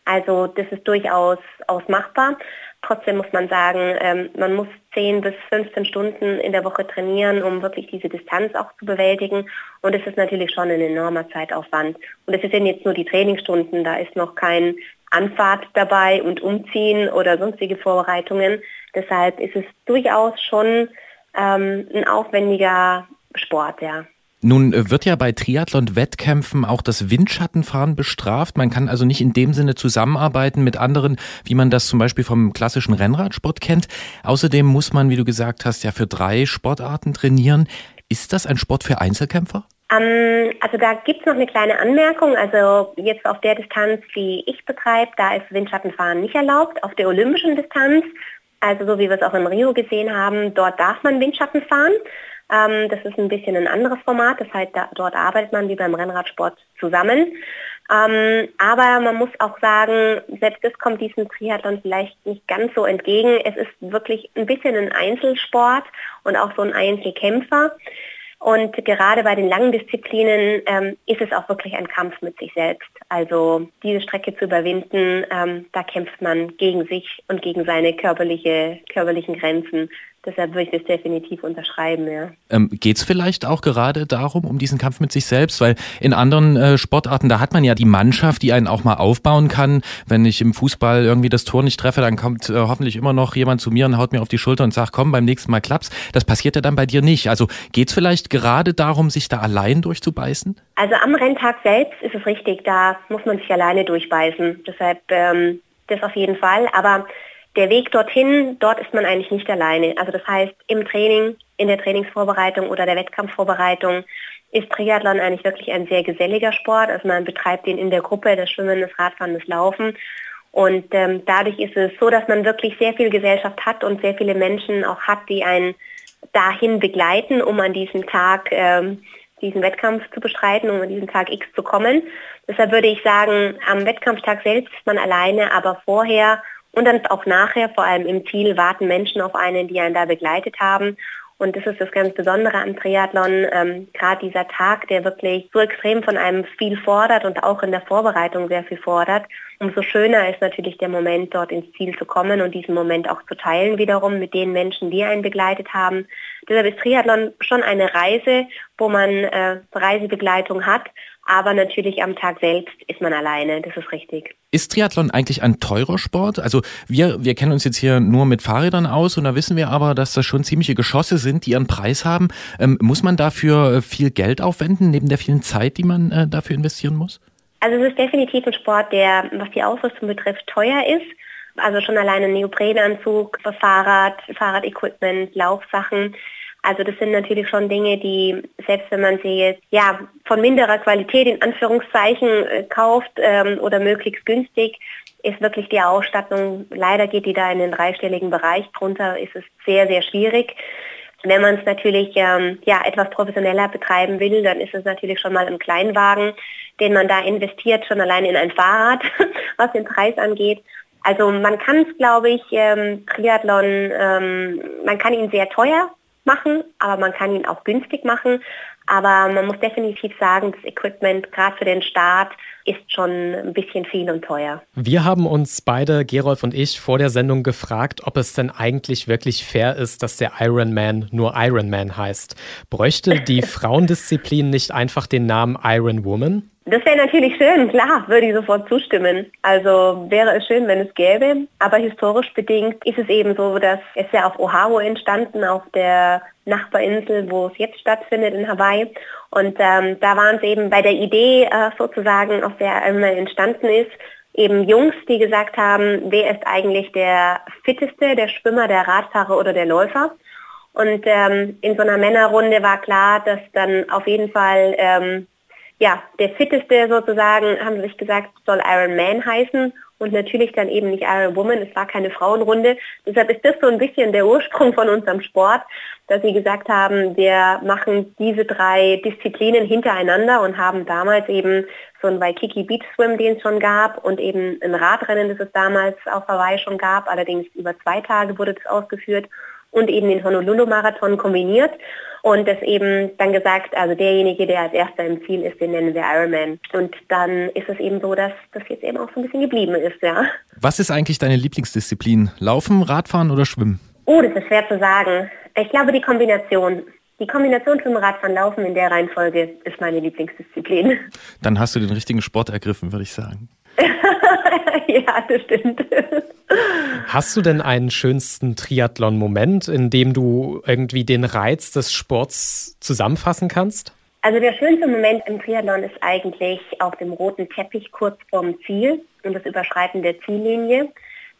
Speaker 6: Also das ist durchaus ausmachbar. Trotzdem muss man sagen, ähm, man muss 10 bis 15 Stunden in der Woche trainieren, um wirklich diese Distanz auch zu bewältigen. Und es ist natürlich schon ein enormer Zeitaufwand. Und es sind jetzt nur die Trainingsstunden, da ist noch kein Anfahrt dabei und Umziehen oder sonstige Vorbereitungen. Deshalb ist es durchaus schon ähm, ein aufwendiger Sport, ja.
Speaker 2: Nun äh, wird ja bei Triathlon-Wettkämpfen auch das Windschattenfahren bestraft. Man kann also nicht in dem Sinne zusammenarbeiten mit anderen, wie man das zum Beispiel vom klassischen Rennradsport kennt. Außerdem muss man, wie du gesagt hast, ja für drei Sportarten trainieren. Ist das ein Sport für Einzelkämpfer?
Speaker 6: Ähm, also da gibt es noch eine kleine Anmerkung. Also jetzt auf der Distanz, die ich betreibe, da ist Windschattenfahren nicht erlaubt. Auf der olympischen Distanz also so wie wir es auch in Rio gesehen haben, dort darf man Windschatten fahren. Ähm, das ist ein bisschen ein anderes Format. Das heißt, da, dort arbeitet man wie beim Rennradsport zusammen. Ähm, aber man muss auch sagen, selbst das kommt diesem Triathlon vielleicht nicht ganz so entgegen. Es ist wirklich ein bisschen ein Einzelsport und auch so ein Einzelkämpfer. Und gerade bei den langen Disziplinen ähm, ist es auch wirklich ein Kampf mit sich selbst. Also diese Strecke zu überwinden, ähm, da kämpft man gegen sich und gegen seine körperliche, körperlichen Grenzen. Deshalb würde ich das definitiv unterschreiben, ja.
Speaker 2: Ähm, Geht es vielleicht auch gerade darum, um diesen Kampf mit sich selbst? Weil in anderen äh, Sportarten, da hat man ja die Mannschaft, die einen auch mal aufbauen kann. Wenn ich im Fußball irgendwie das Tor nicht treffe, dann kommt äh, hoffentlich immer noch jemand zu mir und haut mir auf die Schulter und sagt, komm, beim nächsten Mal klappt's. Das passiert ja dann bei dir nicht. Also geht es vielleicht gerade darum, sich da allein durchzubeißen?
Speaker 6: Also am Renntag selbst ist es richtig, da muss man sich alleine durchbeißen. Deshalb ähm, das auf jeden Fall. Aber der Weg dorthin, dort ist man eigentlich nicht alleine. Also das heißt, im Training, in der Trainingsvorbereitung oder der Wettkampfvorbereitung ist Triathlon eigentlich wirklich ein sehr geselliger Sport. Also man betreibt ihn in der Gruppe, das Schwimmen, das Radfahren, das Laufen. Und ähm, dadurch ist es so, dass man wirklich sehr viel Gesellschaft hat und sehr viele Menschen auch hat, die einen dahin begleiten, um an diesem Tag ähm, diesen Wettkampf zu bestreiten, um an diesen Tag X zu kommen. Deshalb würde ich sagen, am Wettkampftag selbst ist man alleine, aber vorher und dann auch nachher, vor allem im Ziel, warten Menschen auf einen, die einen da begleitet haben. Und das ist das ganz Besondere am Triathlon, ähm, gerade dieser Tag, der wirklich so extrem von einem viel fordert und auch in der Vorbereitung sehr viel fordert. Umso schöner ist natürlich der Moment, dort ins Ziel zu kommen und diesen Moment auch zu teilen wiederum mit den Menschen, die einen begleitet haben. Deshalb ist Triathlon schon eine Reise, wo man äh, Reisebegleitung hat, aber natürlich am Tag selbst ist man alleine, das ist richtig.
Speaker 2: Ist Triathlon eigentlich ein teurer Sport? Also wir, wir kennen uns jetzt hier nur mit Fahrrädern aus und da wissen wir aber, dass das schon ziemliche Geschosse sind, die ihren Preis haben. Ähm, muss man dafür viel Geld aufwenden, neben der vielen Zeit, die man äh, dafür investieren muss?
Speaker 6: Also es ist definitiv ein Sport, der, was die Ausrüstung betrifft, teuer ist. Also schon alleine ein Neoprenanzug, Fahrrad, Fahrradequipment, Laufsachen. Also das sind natürlich schon Dinge, die, selbst wenn man sie jetzt ja, von minderer Qualität in Anführungszeichen äh, kauft ähm, oder möglichst günstig, ist wirklich die Ausstattung, leider geht die da in den dreistelligen Bereich drunter, ist es sehr, sehr schwierig. Wenn man es natürlich ähm, ja, etwas professioneller betreiben will, dann ist es natürlich schon mal ein Kleinwagen, den man da investiert, schon allein in ein Fahrrad, was den Preis angeht. Also man kann es, glaube ich, ähm, Triathlon, ähm, man kann ihn sehr teuer machen, aber man kann ihn auch günstig machen. Aber man muss definitiv sagen, das Equipment gerade für den Start ist schon ein bisschen viel und teuer.
Speaker 3: Wir haben uns beide, Gerolf und ich, vor der Sendung gefragt, ob es denn eigentlich wirklich fair ist, dass der Ironman nur Ironman heißt. Bräuchte die Frauendisziplin nicht einfach den Namen Iron Woman?
Speaker 6: Das wäre natürlich schön, klar, würde ich sofort zustimmen. Also wäre es schön, wenn es gäbe, aber historisch bedingt ist es eben so, dass es ja auf Oahu entstanden, auf der Nachbarinsel, wo es jetzt stattfindet in Hawaii. Und ähm, da waren es eben bei der Idee äh, sozusagen, auf der einmal entstanden ist, eben Jungs, die gesagt haben, wer ist eigentlich der fitteste, der Schwimmer, der Radfahrer oder der Läufer. Und ähm, in so einer Männerrunde war klar, dass dann auf jeden Fall ähm, ja, der fitteste sozusagen, haben sie sich gesagt, soll Iron Man heißen und natürlich dann eben nicht Iron Woman. Es war keine Frauenrunde. Deshalb ist das so ein bisschen der Ursprung von unserem Sport, dass sie gesagt haben, wir machen diese drei Disziplinen hintereinander und haben damals eben so ein Waikiki Beach Swim, den es schon gab und eben ein Radrennen, das es damals auf Hawaii schon gab. Allerdings über zwei Tage wurde das ausgeführt und eben den Honolulu-Marathon kombiniert und das eben dann gesagt, also derjenige, der als erster im Ziel ist, den nennen wir Ironman. Und dann ist es eben so, dass das jetzt eben auch so ein bisschen geblieben ist, ja.
Speaker 2: Was ist eigentlich deine Lieblingsdisziplin? Laufen, Radfahren oder Schwimmen?
Speaker 6: Oh, das ist schwer zu sagen. Ich glaube, die Kombination. Die Kombination Schwimmen, Radfahren, Laufen in der Reihenfolge ist meine Lieblingsdisziplin.
Speaker 2: Dann hast du den richtigen Sport ergriffen, würde ich sagen.
Speaker 6: ja, das stimmt.
Speaker 3: Hast du denn einen schönsten Triathlon-Moment, in dem du irgendwie den Reiz des Sports zusammenfassen kannst?
Speaker 6: Also der schönste Moment im Triathlon ist eigentlich auf dem roten Teppich kurz vorm Ziel und das Überschreiten der Ziellinie.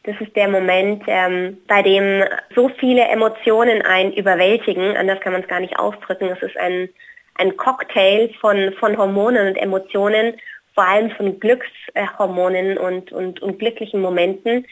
Speaker 6: Das ist der Moment, ähm, bei dem so viele Emotionen einen überwältigen, anders kann man es gar nicht ausdrücken. Es ist ein, ein Cocktail von, von Hormonen und Emotionen vor allem von Glückshormonen und, und, und glücklichen Momenten.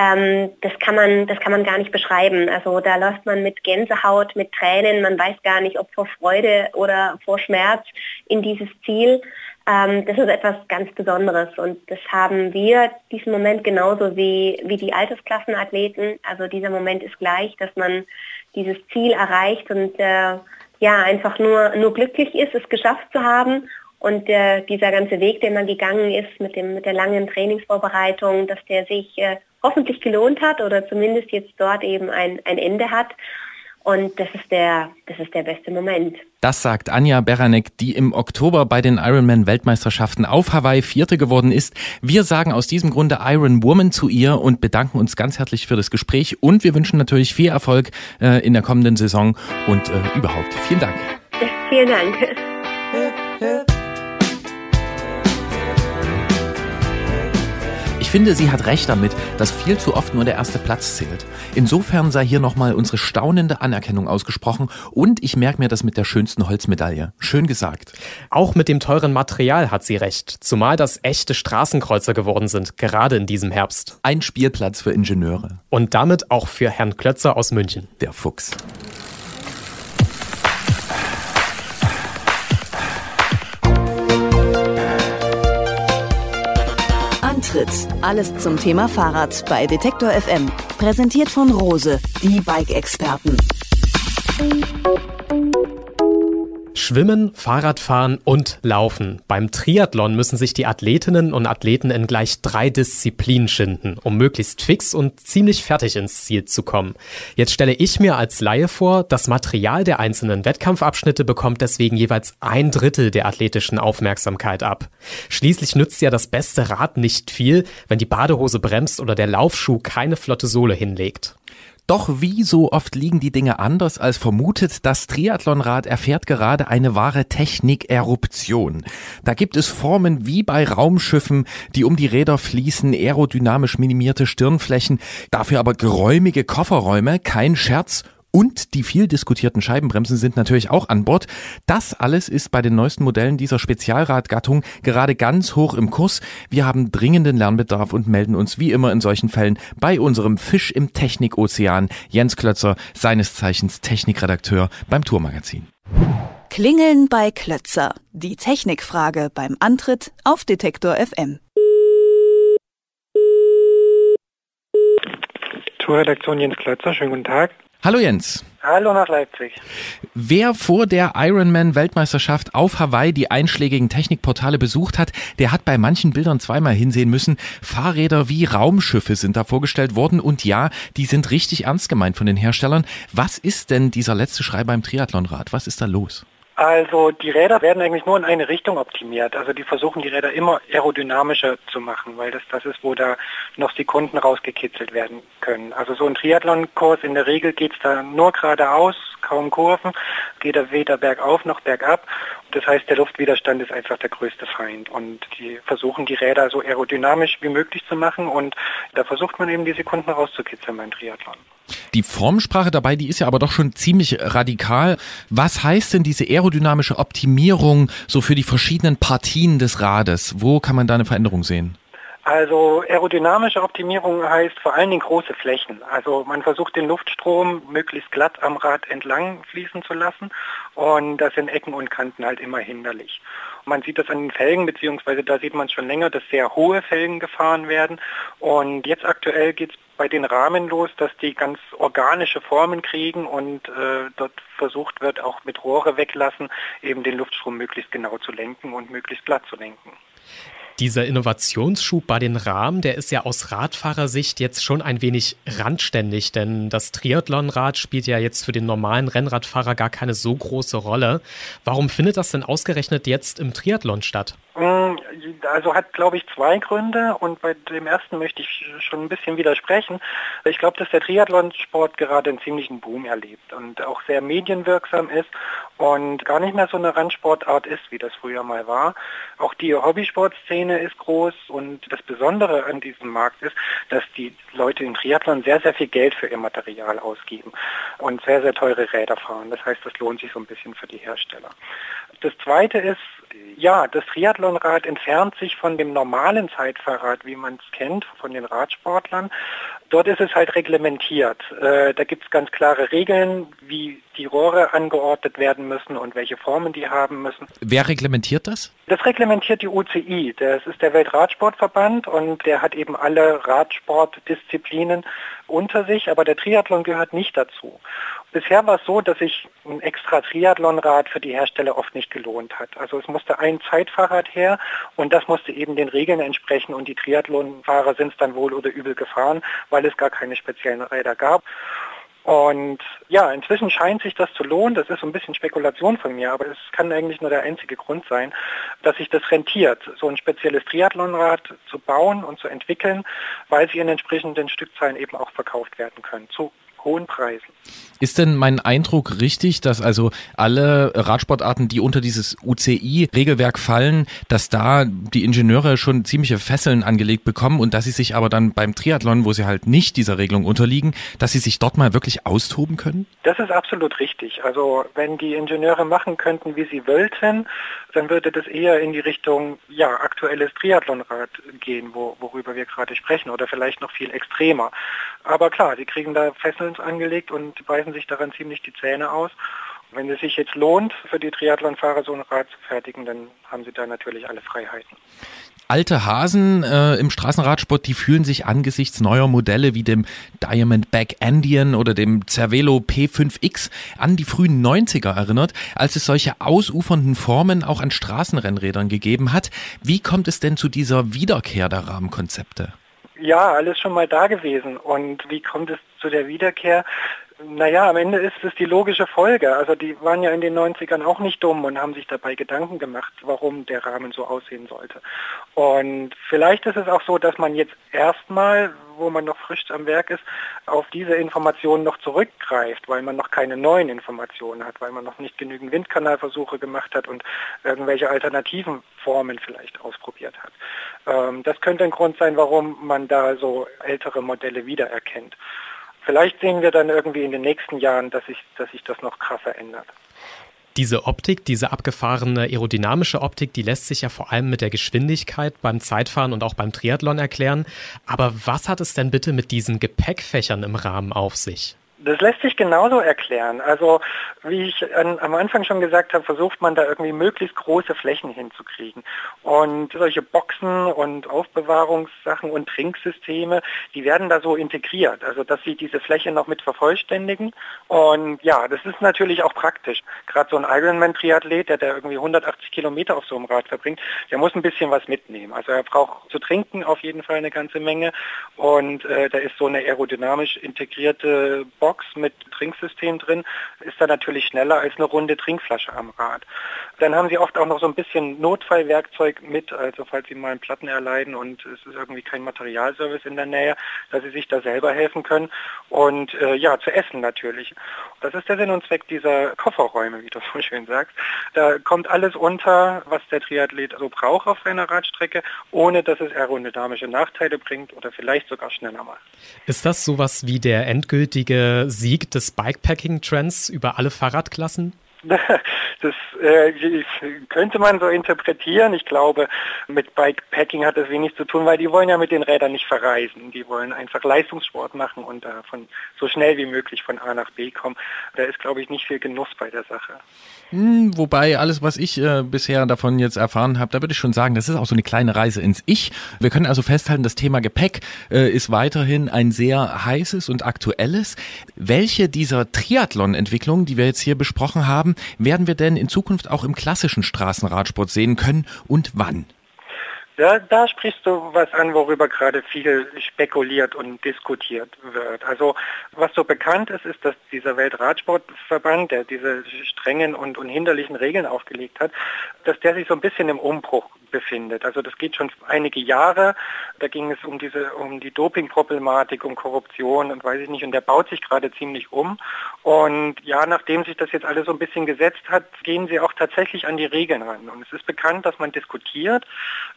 Speaker 6: Ähm, das, kann man, das kann man gar nicht beschreiben. Also da läuft man mit Gänsehaut, mit Tränen, man weiß gar nicht, ob vor Freude oder vor Schmerz in dieses Ziel. Ähm, das ist etwas ganz Besonderes und das haben wir diesen Moment genauso wie, wie die Altersklassenathleten. Also dieser Moment ist gleich, dass man dieses Ziel erreicht und äh, ja, einfach nur, nur glücklich ist, es geschafft zu haben. Und äh, dieser ganze Weg, den man gegangen ist mit, dem, mit der langen Trainingsvorbereitung, dass der sich äh, hoffentlich gelohnt hat oder zumindest jetzt dort eben ein, ein Ende hat. Und das ist der, das ist der beste Moment.
Speaker 2: Das sagt Anja Beranek, die im Oktober bei den Ironman-Weltmeisterschaften auf Hawaii Vierte geworden ist. Wir sagen aus diesem Grunde Iron Woman zu ihr und bedanken uns ganz herzlich für das Gespräch und wir wünschen natürlich viel Erfolg äh, in der kommenden Saison und äh, überhaupt. Vielen Dank.
Speaker 6: Vielen Dank.
Speaker 2: Ich finde, sie hat recht damit, dass viel zu oft nur der erste Platz zählt. Insofern sei hier nochmal unsere staunende Anerkennung ausgesprochen und ich merke mir das mit der schönsten Holzmedaille. Schön gesagt.
Speaker 3: Auch mit dem teuren Material hat sie recht, zumal das echte Straßenkreuzer geworden sind, gerade in diesem Herbst.
Speaker 2: Ein Spielplatz für Ingenieure.
Speaker 3: Und damit auch für Herrn Klötzer aus München.
Speaker 2: Der Fuchs.
Speaker 1: Antritt. Alles zum Thema Fahrrad bei Detektor FM. Präsentiert von Rose, die Bike-Experten.
Speaker 3: Schwimmen, Fahrradfahren und Laufen. Beim Triathlon müssen sich die Athletinnen und Athleten in gleich drei Disziplinen schinden, um möglichst fix und ziemlich fertig ins Ziel zu kommen. Jetzt stelle ich mir als Laie vor, das Material der einzelnen Wettkampfabschnitte bekommt deswegen jeweils ein Drittel der athletischen Aufmerksamkeit ab. Schließlich nützt ja das beste Rad nicht viel, wenn die Badehose bremst oder der Laufschuh keine flotte Sohle hinlegt.
Speaker 2: Doch wie so oft liegen die Dinge anders als vermutet. Das Triathlonrad erfährt gerade eine wahre Technik-Eruption. Da gibt es Formen wie bei Raumschiffen, die um die Räder fließen, aerodynamisch minimierte Stirnflächen, dafür aber geräumige Kofferräume, kein Scherz und die viel diskutierten Scheibenbremsen sind natürlich auch an Bord. Das alles ist bei den neuesten Modellen dieser Spezialradgattung gerade ganz hoch im Kurs. Wir haben dringenden Lernbedarf und melden uns wie immer in solchen Fällen bei unserem Fisch im Technikozean, Jens Klötzer, seines Zeichens Technikredakteur beim Tourmagazin.
Speaker 1: Klingeln bei Klötzer. Die Technikfrage beim Antritt auf Detektor FM.
Speaker 7: Tourredaktion Jens Klötzer, schönen guten Tag.
Speaker 2: Hallo Jens.
Speaker 7: Hallo nach Leipzig.
Speaker 2: Wer vor der Ironman-Weltmeisterschaft auf Hawaii die einschlägigen Technikportale besucht hat, der hat bei manchen Bildern zweimal hinsehen müssen. Fahrräder wie Raumschiffe sind da vorgestellt worden und ja, die sind richtig ernst gemeint von den Herstellern. Was ist denn dieser letzte Schrei beim Triathlonrad? Was ist da los?
Speaker 7: Also die Räder werden eigentlich nur in eine Richtung optimiert. Also die versuchen die Räder immer aerodynamischer zu machen, weil das das ist, wo da noch Sekunden rausgekitzelt werden können. Also so ein Triathlonkurs in der Regel geht es da nur geradeaus, kaum Kurven, geht er weder bergauf noch bergab. Das heißt, der Luftwiderstand ist einfach der größte Feind. Und die versuchen die Räder so aerodynamisch wie möglich zu machen und da versucht man eben die Sekunden rauszukitzeln beim Triathlon.
Speaker 2: Die Formsprache dabei, die ist ja aber doch schon ziemlich radikal. Was heißt denn diese aerodynamische Optimierung so für die verschiedenen Partien des Rades? Wo kann man da eine Veränderung sehen?
Speaker 7: Also aerodynamische Optimierung heißt vor allen Dingen große Flächen. Also man versucht den Luftstrom möglichst glatt am Rad entlang fließen zu lassen und das sind Ecken und Kanten halt immer hinderlich. Man sieht das an den Felgen, beziehungsweise da sieht man schon länger, dass sehr hohe Felgen gefahren werden. Und jetzt aktuell geht es bei den Rahmen los, dass die ganz organische Formen kriegen und äh, dort versucht wird, auch mit Rohre weglassen, eben den Luftstrom möglichst genau zu lenken und möglichst glatt zu lenken.
Speaker 3: Dieser Innovationsschub bei den Rahmen, der ist ja aus Radfahrersicht jetzt schon ein wenig randständig, denn das Triathlonrad spielt ja jetzt für den normalen Rennradfahrer gar keine so große Rolle. Warum findet das denn ausgerechnet jetzt im Triathlon statt?
Speaker 7: Mm, also hat, glaube ich, zwei Gründe und bei dem ersten möchte ich schon ein bisschen widersprechen. Ich glaube, dass der Triathlonsport gerade einen ziemlichen Boom erlebt und auch sehr medienwirksam ist und gar nicht mehr so eine Randsportart ist, wie das früher mal war. Auch die Hobbysportszene ist groß und das Besondere an diesem Markt ist, dass die Leute im Triathlon sehr, sehr viel Geld für ihr Material ausgeben und sehr, sehr teure Räder fahren. Das heißt, das lohnt sich so ein bisschen für die Hersteller. Das Zweite ist, Ja, das Triathlonrad entfernt sich von dem normalen Zeitfahrrad, wie man es kennt, von den Radsportlern. Dort ist es halt reglementiert. Äh, da gibt es ganz klare Regeln, wie die Rohre angeordnet werden müssen und welche Formen die haben müssen.
Speaker 2: Wer reglementiert das?
Speaker 7: Das reglementiert die UCI. Das ist der Weltradsportverband und der hat eben alle Radsportdisziplinen unter sich, aber der Triathlon gehört nicht dazu. Bisher war es so, dass sich ein extra Triathlonrad für die Hersteller oft nicht gelohnt hat. Also es musste ein Zeitfahrrad her und das musste eben den Regeln entsprechen und die Triathlonfahrer sind es dann wohl oder übel gefahren, weil es gar keine speziellen Räder gab. Und ja, inzwischen scheint sich das zu lohnen. Das ist so ein bisschen Spekulation von mir, aber es kann eigentlich nur der einzige Grund sein, dass sich das rentiert, so ein spezielles Triathlonrad zu bauen und zu entwickeln, weil sie in entsprechenden Stückzahlen eben auch verkauft werden können. Zu hohen Preisen.
Speaker 2: Ist denn mein Eindruck richtig, dass also alle Radsportarten, die unter dieses UCI-Regelwerk fallen, dass da die Ingenieure schon ziemliche Fesseln angelegt bekommen und dass sie sich aber dann beim Triathlon, wo sie halt nicht dieser Regelung unterliegen, dass sie sich dort mal wirklich austoben können?
Speaker 7: Das ist absolut richtig. Also wenn die Ingenieure machen könnten, wie sie wollten, dann würde das eher in die Richtung ja, aktuelles Triathlonrad gehen, wo, worüber wir gerade sprechen, oder vielleicht noch viel extremer. Aber klar, sie kriegen da Fesseln angelegt und beißen sich daran ziemlich die Zähne aus. Wenn es sich jetzt lohnt, für die Triathlonfahrer so ein Rad zu fertigen, dann haben sie da natürlich alle Freiheiten.
Speaker 2: Alte Hasen äh, im Straßenradsport, die fühlen sich angesichts neuer Modelle wie dem Diamondback Andean oder dem Cervelo P5X an die frühen 90er erinnert, als es solche ausufernden Formen auch an Straßenrennrädern gegeben hat. Wie kommt es denn zu dieser Wiederkehr der Rahmenkonzepte?
Speaker 7: Ja, alles schon mal da gewesen. Und wie kommt es zu der Wiederkehr? Naja, am Ende ist es die logische Folge. Also die waren ja in den 90ern auch nicht dumm und haben sich dabei Gedanken gemacht, warum der Rahmen so aussehen sollte. Und vielleicht ist es auch so, dass man jetzt erstmal, wo man noch frisch am Werk ist, auf diese Informationen noch zurückgreift, weil man noch keine neuen Informationen hat, weil man noch nicht genügend Windkanalversuche gemacht hat und irgendwelche alternativen Formen vielleicht ausprobiert hat. Ähm, das könnte ein Grund sein, warum man da so ältere Modelle wiedererkennt. Vielleicht sehen wir dann irgendwie in den nächsten Jahren, dass sich, dass sich das noch krasser ändert.
Speaker 3: Diese Optik, diese abgefahrene aerodynamische Optik, die lässt sich ja vor allem mit der Geschwindigkeit beim Zeitfahren und auch beim Triathlon erklären. Aber was hat es denn bitte mit diesen Gepäckfächern im Rahmen auf sich?
Speaker 7: Das lässt sich genauso erklären. Also wie ich an, am Anfang schon gesagt habe, versucht man da irgendwie möglichst große Flächen hinzukriegen. Und solche Boxen und Aufbewahrungssachen und Trinksysteme, die werden da so integriert. Also dass sie diese Fläche noch mit vervollständigen. Und ja, das ist natürlich auch praktisch. Gerade so ein Ironman-Triathlet, der da irgendwie 180 Kilometer auf so einem Rad verbringt, der muss ein bisschen was mitnehmen. Also er braucht zu trinken auf jeden Fall eine ganze Menge. Und äh, da ist so eine aerodynamisch integrierte Box Box mit Trinksystem drin, ist da natürlich schneller als eine runde Trinkflasche am Rad. Dann haben sie oft auch noch so ein bisschen Notfallwerkzeug mit, also falls sie mal einen Platten erleiden und es ist irgendwie kein Materialservice in der Nähe, dass sie sich da selber helfen können. Und äh, ja, zu essen natürlich. Das ist der Sinn und Zweck dieser Kofferräume, wie du so schön sagst. Da kommt alles unter, was der Triathlet so braucht auf seiner Radstrecke, ohne dass es aerodynamische Nachteile bringt oder vielleicht sogar schneller macht.
Speaker 3: Ist das sowas wie der endgültige Sieg des Bikepacking-Trends über alle Fahrradklassen?
Speaker 7: Das äh, könnte man so interpretieren. Ich glaube, mit Bikepacking hat das wenig zu tun, weil die wollen ja mit den Rädern nicht verreisen. Die wollen einfach Leistungssport machen und davon so schnell wie möglich von A nach B kommen. Da ist, glaube ich, nicht viel Genuss bei der Sache.
Speaker 2: Hm, wobei alles, was ich äh, bisher davon jetzt erfahren habe, da würde ich schon sagen, das ist auch so eine kleine Reise ins Ich. Wir können also festhalten, das Thema Gepäck äh, ist weiterhin ein sehr heißes und aktuelles. Welche dieser Triathlon-Entwicklungen, die wir jetzt hier besprochen haben, werden wir denn in Zukunft auch im klassischen Straßenradsport sehen können und wann?
Speaker 7: Da, da sprichst du was an, worüber gerade viel spekuliert und diskutiert wird. Also was so bekannt ist, ist, dass dieser Weltradsportverband, der diese strengen und unhinderlichen Regeln aufgelegt hat, dass der sich so ein bisschen im Umbruch befindet. Also das geht schon einige Jahre. Da ging es um diese, um die Dopingproblematik, um Korruption und weiß ich nicht. Und der baut sich gerade ziemlich um. Und ja, nachdem sich das jetzt alles so ein bisschen gesetzt hat, gehen sie auch tatsächlich an die Regeln ran. Und es ist bekannt, dass man diskutiert,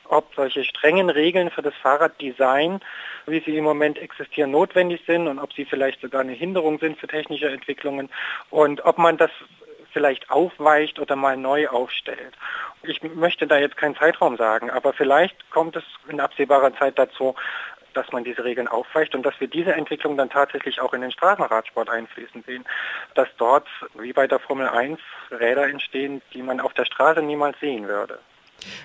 Speaker 7: ob solche strengen Regeln für das Fahrraddesign, wie sie im Moment existieren, notwendig sind und ob sie vielleicht sogar eine Hinderung sind für technische Entwicklungen und ob man das vielleicht aufweicht oder mal neu aufstellt. Ich möchte da jetzt keinen Zeitraum sagen, aber vielleicht kommt es in absehbarer Zeit dazu, dass man diese Regeln aufweicht und dass wir diese Entwicklung dann tatsächlich auch in den Straßenradsport einfließen sehen. Dass dort, wie bei der Formel 1, Räder entstehen, die man auf der Straße niemals sehen würde.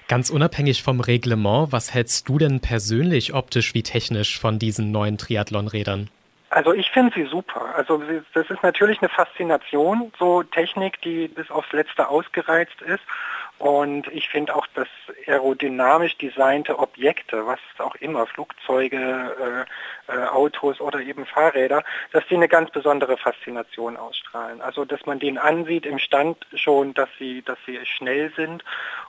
Speaker 3: Ganz unabhängig vom Reglement, was hältst du denn persönlich optisch wie technisch von diesen neuen Triathlon-Rädern?
Speaker 7: Also ich finde sie super. Also das ist natürlich eine Faszination, so Technik, die bis aufs Letzte ausgereizt ist. Und ich finde auch, dass aerodynamisch designte Objekte, was auch immer, Flugzeuge, äh, äh, Autos oder eben Fahrräder, dass die eine ganz besondere Faszination ausstrahlen. Also dass man denen ansieht im Stand schon, dass sie, dass sie schnell sind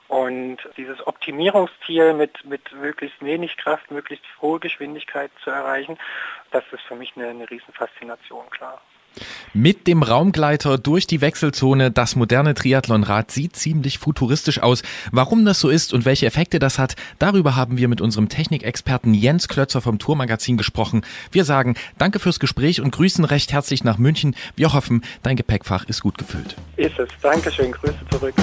Speaker 7: und dieses Optimierungsziel mit, mit möglichst wenig Kraft, möglichst hohe Geschwindigkeit zu erreichen, das ist für mich eine, eine Riesenfaszination, klar.
Speaker 2: Mit dem Raumgleiter durch die Wechselzone, das moderne Triathlonrad sieht ziemlich futuristisch aus. Warum das so ist und welche Effekte das hat, darüber haben wir mit unserem Technikexperten Jens Klötzer vom Tourmagazin gesprochen. Wir sagen Danke fürs Gespräch und grüßen recht herzlich nach München. Wir hoffen, dein Gepäckfach ist gut gefüllt.
Speaker 7: Ist es. Dankeschön. Grüße zurück.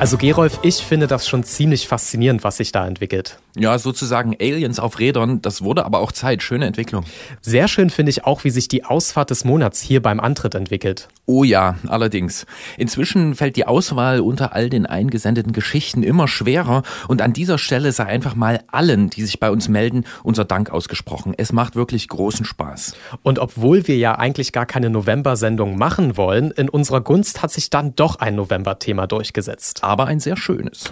Speaker 3: Also Gerolf, ich finde das schon ziemlich faszinierend, was sich da entwickelt.
Speaker 2: Ja, sozusagen Aliens auf Rädern, das wurde aber auch Zeit. Schöne Entwicklung.
Speaker 3: Sehr schön finde ich auch, wie sich die Ausfahrt des Monats hier beim Antritt entwickelt.
Speaker 2: Oh ja, allerdings. Inzwischen fällt die Auswahl unter all den eingesendeten Geschichten immer schwerer und an dieser Stelle sei einfach mal allen, die sich bei uns melden, unser Dank ausgesprochen. Es macht wirklich großen Spaß.
Speaker 3: Und obwohl wir ja eigentlich gar keine November-Sendung machen wollen, in unserer Gunst hat sich dann doch ein November-Thema durchgesetzt
Speaker 2: aber ein sehr schönes.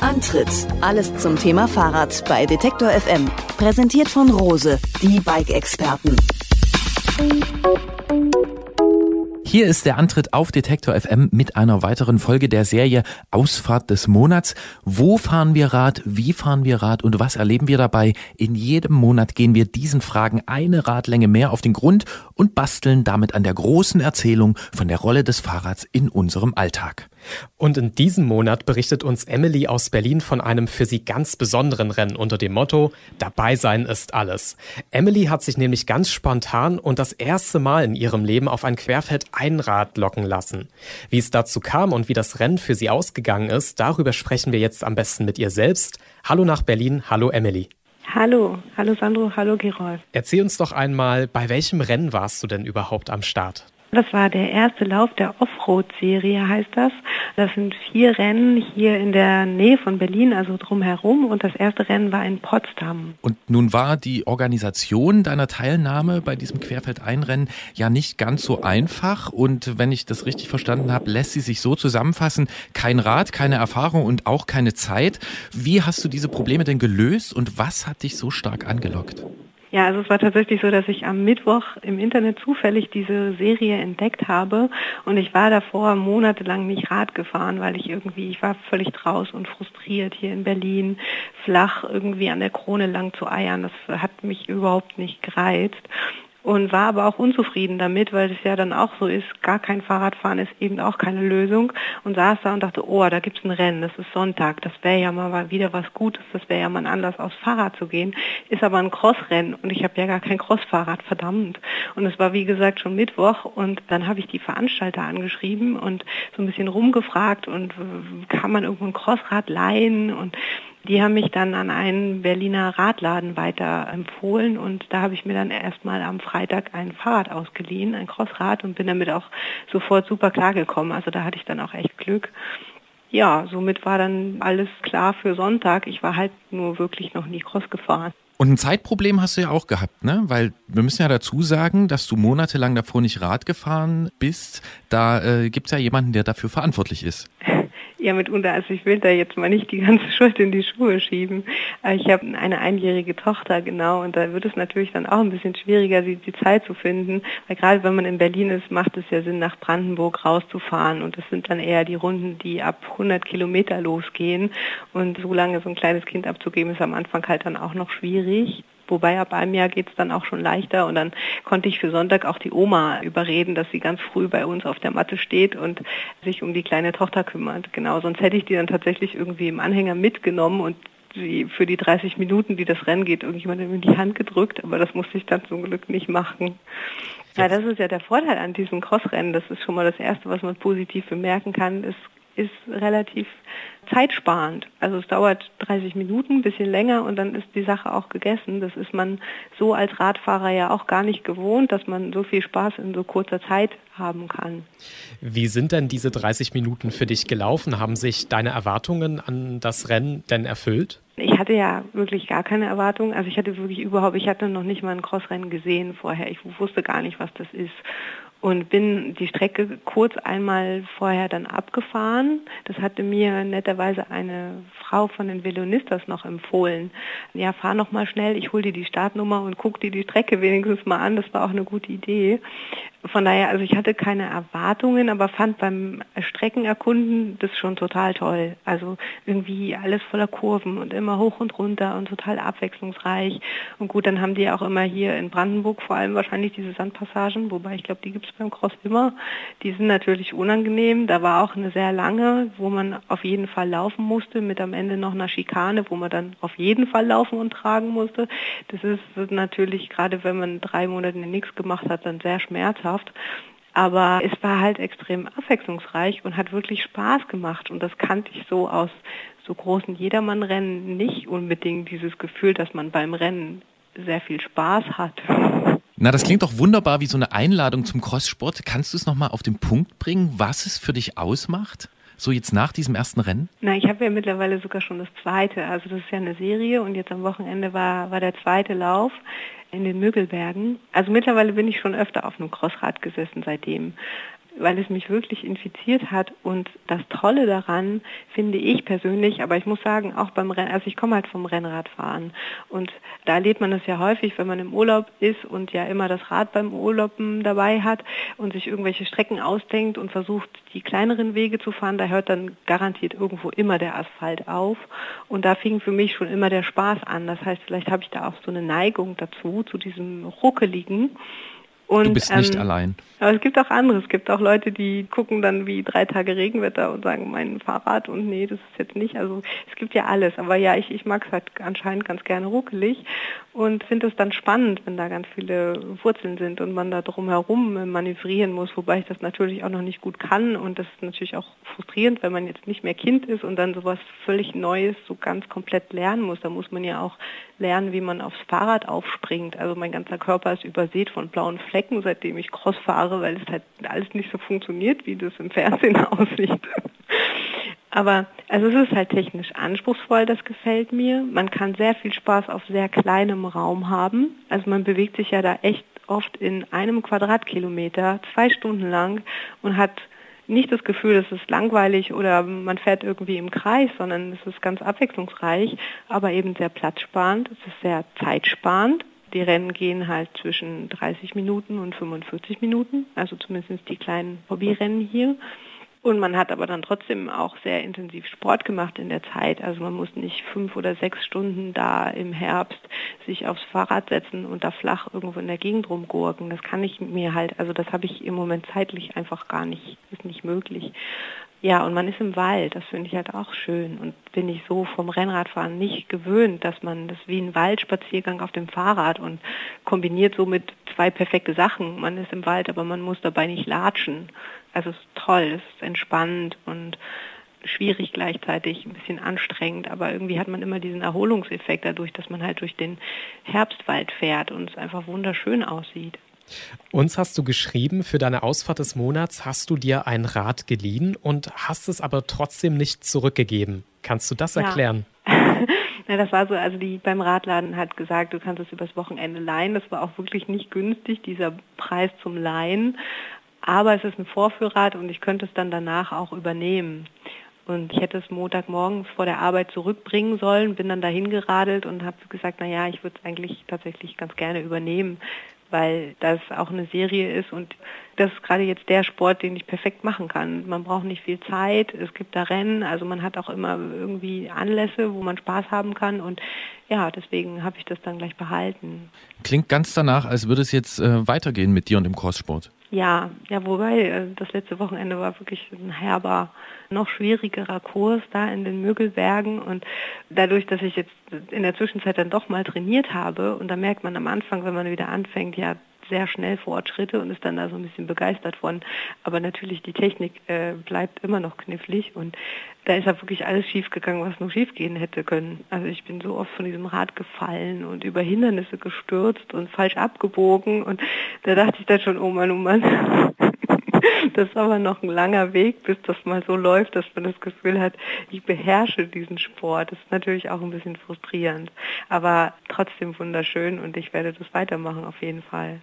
Speaker 1: Antritt. Alles zum Thema Fahrrad bei Detektor FM. Präsentiert von Rose, die Bike-Experten.
Speaker 2: Hier ist der Antritt auf Detektor FM mit einer weiteren Folge der Serie Ausfahrt des Monats. Wo fahren wir Rad? Wie fahren wir Rad? Und was erleben wir dabei? In jedem Monat gehen wir diesen Fragen eine Radlänge mehr auf den Grund und basteln damit an der großen Erzählung von der Rolle des Fahrrads in unserem Alltag.
Speaker 3: Und in diesem Monat berichtet uns Emily aus Berlin von einem für sie ganz besonderen Rennen unter dem Motto Dabei sein ist alles. Emily hat sich nämlich ganz spontan und das erste Mal in ihrem Leben auf ein Querfeld-Einrad locken lassen. Wie es dazu kam und wie das Rennen für sie ausgegangen ist, darüber sprechen wir jetzt am besten mit ihr selbst. Hallo nach Berlin, hallo Emily.
Speaker 8: Hallo, hallo Sandro, hallo Gerolf.
Speaker 3: Erzähl uns doch einmal, bei welchem Rennen warst du denn überhaupt am Start?
Speaker 8: Das war der erste Lauf der Offroad-Serie, heißt das. Das sind vier Rennen hier in der Nähe von Berlin, also drumherum. Und das erste Rennen war in Potsdam.
Speaker 2: Und nun war die Organisation deiner Teilnahme bei diesem Querfeldeinrennen ja nicht ganz so einfach. Und wenn ich das richtig verstanden habe, lässt sie sich so zusammenfassen, kein Rad, keine Erfahrung und auch keine Zeit. Wie hast du diese Probleme denn gelöst und was hat dich so stark angelockt?
Speaker 8: Ja, also es war tatsächlich so, dass ich am Mittwoch im Internet zufällig diese Serie entdeckt habe und ich war davor monatelang nicht Rad gefahren, weil ich irgendwie, ich war völlig draus und frustriert hier in Berlin, flach irgendwie an der Krone lang zu eiern. Das hat mich überhaupt nicht gereizt und war aber auch unzufrieden damit, weil es ja dann auch so ist, gar kein Fahrradfahren ist eben auch keine Lösung und saß da und dachte, oh, da gibt's ein Rennen, das ist Sonntag, das wäre ja mal wieder was Gutes, das wäre ja mal ein Anlass aufs Fahrrad zu gehen, ist aber ein Crossrennen und ich habe ja gar kein Crossfahrrad, verdammt. Und es war wie gesagt schon Mittwoch und dann habe ich die Veranstalter angeschrieben und so ein bisschen rumgefragt und kann man irgendwo ein Crossrad leihen und die haben mich dann an einen Berliner Radladen weiter empfohlen und da habe ich mir dann erstmal am Freitag ein Fahrrad ausgeliehen, ein Crossrad und bin damit auch sofort super klargekommen. Also da hatte ich dann auch echt Glück. Ja, somit war dann alles klar für Sonntag. Ich war halt nur wirklich noch nie Cross gefahren.
Speaker 2: Und ein Zeitproblem hast du ja auch gehabt, ne? Weil wir müssen ja dazu sagen, dass du monatelang davor nicht Rad gefahren bist. Da äh, gibt es ja jemanden, der dafür verantwortlich ist.
Speaker 8: Ja, mitunter. Also ich will da jetzt mal nicht die ganze Schuld in die Schuhe schieben. Ich habe eine einjährige Tochter, genau, und da wird es natürlich dann auch ein bisschen schwieriger, die, die Zeit zu finden. Weil gerade wenn man in Berlin ist, macht es ja Sinn, nach Brandenburg rauszufahren. Und das sind dann eher die Runden, die ab 100 Kilometer losgehen. Und so lange so ein kleines Kind abzugeben, ist am Anfang halt dann auch noch schwierig. Wobei ab einem Jahr geht es dann auch schon leichter und dann konnte ich für Sonntag auch die Oma überreden, dass sie ganz früh bei uns auf der Matte steht und sich um die kleine Tochter kümmert. Genau, sonst hätte ich die dann tatsächlich irgendwie im Anhänger mitgenommen und sie für die 30 Minuten, die das Rennen geht, irgendjemandem in die Hand gedrückt, aber das musste ich dann zum Glück nicht machen. Ja, das ist ja der Vorteil an diesem Crossrennen. Das ist schon mal das Erste, was man positiv bemerken kann. Es ist relativ zeitsparend. Also es dauert 30 Minuten, ein bisschen länger und dann ist die Sache auch gegessen. Das ist man so als Radfahrer ja auch gar nicht gewohnt, dass man so viel Spaß in so kurzer Zeit haben kann.
Speaker 3: Wie sind denn diese 30 Minuten für dich gelaufen? Haben sich deine Erwartungen an das Rennen denn erfüllt?
Speaker 8: Ich hatte ja wirklich gar keine Erwartungen. Also ich hatte wirklich überhaupt, ich hatte noch nicht mal ein Crossrennen gesehen vorher. Ich wusste gar nicht, was das ist und bin die Strecke kurz einmal vorher dann abgefahren. Das hatte mir netterweise eine Frau von den Velonistas noch empfohlen. Ja, fahr noch mal schnell, ich hol dir die Startnummer und guck dir die Strecke wenigstens mal an. Das war auch eine gute Idee. Von daher, also ich hatte keine Erwartungen, aber fand beim Streckenerkunden das schon total toll. Also irgendwie alles voller Kurven und immer hoch und runter und total abwechslungsreich. Und gut, dann haben die auch immer hier in Brandenburg vor allem wahrscheinlich diese Sandpassagen, wobei ich glaube, die gibt es beim Cross immer. Die sind natürlich unangenehm. Da war auch eine sehr lange, wo man auf jeden Fall laufen musste, mit am Ende noch einer Schikane, wo man dann auf jeden Fall laufen und tragen musste. Das ist natürlich, gerade wenn man drei Monate nichts gemacht hat, dann sehr schmerzhaft geschafft. Aber es war halt extrem abwechslungsreich und hat wirklich Spaß gemacht. Und das kannte ich so aus so großen Jedermann-Rennen nicht unbedingt dieses Gefühl, dass man beim Rennen sehr viel Spaß hat.
Speaker 2: Na, das klingt doch wunderbar wie so eine Einladung zum Crosssport. Kannst du es nochmal auf den Punkt bringen, was es für dich ausmacht? So jetzt nach diesem ersten Rennen?
Speaker 8: Na, ich habe ja mittlerweile sogar schon das zweite. Also das ist ja eine Serie und jetzt am Wochenende war, war der zweite Lauf in den Mögelbergen. Also mittlerweile bin ich schon öfter auf einem Crossrad gesessen seitdem weil es mich wirklich infiziert hat. Und das Tolle daran finde ich persönlich, aber ich muss sagen, auch beim Rennen, also ich komme halt vom Rennradfahren und da erlebt man es ja häufig, wenn man im Urlaub ist und ja immer das Rad beim Urlauben dabei hat und sich irgendwelche Strecken ausdenkt und versucht, die kleineren Wege zu fahren, da hört dann garantiert irgendwo immer der Asphalt auf. Und da fing für mich schon immer der Spaß an. Das heißt, vielleicht habe ich da auch so eine Neigung dazu, zu diesem Ruckeligen.
Speaker 2: Und, du bist nicht ähm, allein.
Speaker 8: Aber es gibt auch andere. Es gibt auch Leute, die gucken dann wie drei Tage Regenwetter und sagen, mein Fahrrad und nee, das ist jetzt nicht. Also es gibt ja alles. Aber ja, ich, ich mag es halt anscheinend ganz gerne ruckelig und finde es dann spannend, wenn da ganz viele Wurzeln sind und man da drumherum manövrieren muss, wobei ich das natürlich auch noch nicht gut kann und das ist natürlich auch frustrierend, wenn man jetzt nicht mehr Kind ist und dann sowas völlig Neues so ganz komplett lernen muss. Da muss man ja auch lernen, wie man aufs Fahrrad aufspringt. Also mein ganzer Körper ist übersät von blauen Flecken, seitdem ich Cross fahre, weil es halt alles nicht so funktioniert, wie das im Fernsehen aussieht. Aber also es ist halt technisch anspruchsvoll, das gefällt mir. Man kann sehr viel Spaß auf sehr kleinem Raum haben. Also man bewegt sich ja da echt oft in einem Quadratkilometer zwei Stunden lang und hat nicht das Gefühl, es ist langweilig oder man fährt irgendwie im Kreis, sondern es ist ganz abwechslungsreich, aber eben sehr platzsparend, es ist sehr zeitsparend. Die Rennen gehen halt zwischen 30 Minuten und 45 Minuten, also zumindest die kleinen Hobbyrennen hier. Und man hat aber dann trotzdem auch sehr intensiv Sport gemacht in der Zeit. Also man muss nicht fünf oder sechs Stunden da im Herbst sich aufs Fahrrad setzen und da flach irgendwo in der Gegend rumgurken. Das kann ich mir halt, also das habe ich im Moment zeitlich einfach gar nicht, ist nicht möglich. Ja, und man ist im Wald, das finde ich halt auch schön und bin ich so vom Rennradfahren nicht gewöhnt, dass man das wie ein Waldspaziergang auf dem Fahrrad und kombiniert somit zwei perfekte Sachen. Man ist im Wald, aber man muss dabei nicht latschen. Also es ist toll, es ist entspannend und schwierig gleichzeitig, ein bisschen anstrengend, aber irgendwie hat man immer diesen Erholungseffekt dadurch, dass man halt durch den Herbstwald fährt und es einfach wunderschön aussieht.
Speaker 3: Uns hast du geschrieben, für deine Ausfahrt des Monats hast du dir ein Rad geliehen und hast es aber trotzdem nicht zurückgegeben. Kannst du das erklären?
Speaker 8: Ja, das war so, also die beim Radladen hat gesagt, du kannst es übers Wochenende leihen. Das war auch wirklich nicht günstig, dieser Preis zum Leihen. Aber es ist ein Vorführrad und ich könnte es dann danach auch übernehmen. Und ich hätte es Montagmorgens vor der Arbeit zurückbringen sollen, bin dann dahin geradelt und habe gesagt, na ja, ich würde es eigentlich tatsächlich ganz gerne übernehmen weil das auch eine Serie ist und das ist gerade jetzt der Sport, den ich perfekt machen kann. Man braucht nicht viel Zeit, es gibt da Rennen, also man hat auch immer irgendwie Anlässe, wo man Spaß haben kann und ja, deswegen habe ich das dann gleich behalten.
Speaker 2: Klingt ganz danach, als würde es jetzt äh, weitergehen mit dir und dem Crosssport.
Speaker 8: Ja, ja, wobei äh, das letzte Wochenende war wirklich ein herber, noch schwierigerer Kurs da in den Mögelbergen und dadurch, dass ich jetzt in der Zwischenzeit dann doch mal trainiert habe und da merkt man am Anfang, wenn man wieder anfängt, ja, sehr schnell Fortschritte und ist dann da so ein bisschen begeistert von. Aber natürlich die Technik äh, bleibt immer noch knifflig und da ist ja wirklich alles schiefgegangen, was nur schiefgehen hätte können. Also ich bin so oft von diesem Rad gefallen und über Hindernisse gestürzt und falsch abgebogen und da dachte ich dann schon, oh Mann, oh Mann. Das ist aber noch ein langer Weg, bis das mal so läuft, dass man das Gefühl hat, ich beherrsche diesen Sport. Das ist natürlich auch ein bisschen frustrierend, aber trotzdem wunderschön und ich werde das weitermachen auf jeden Fall.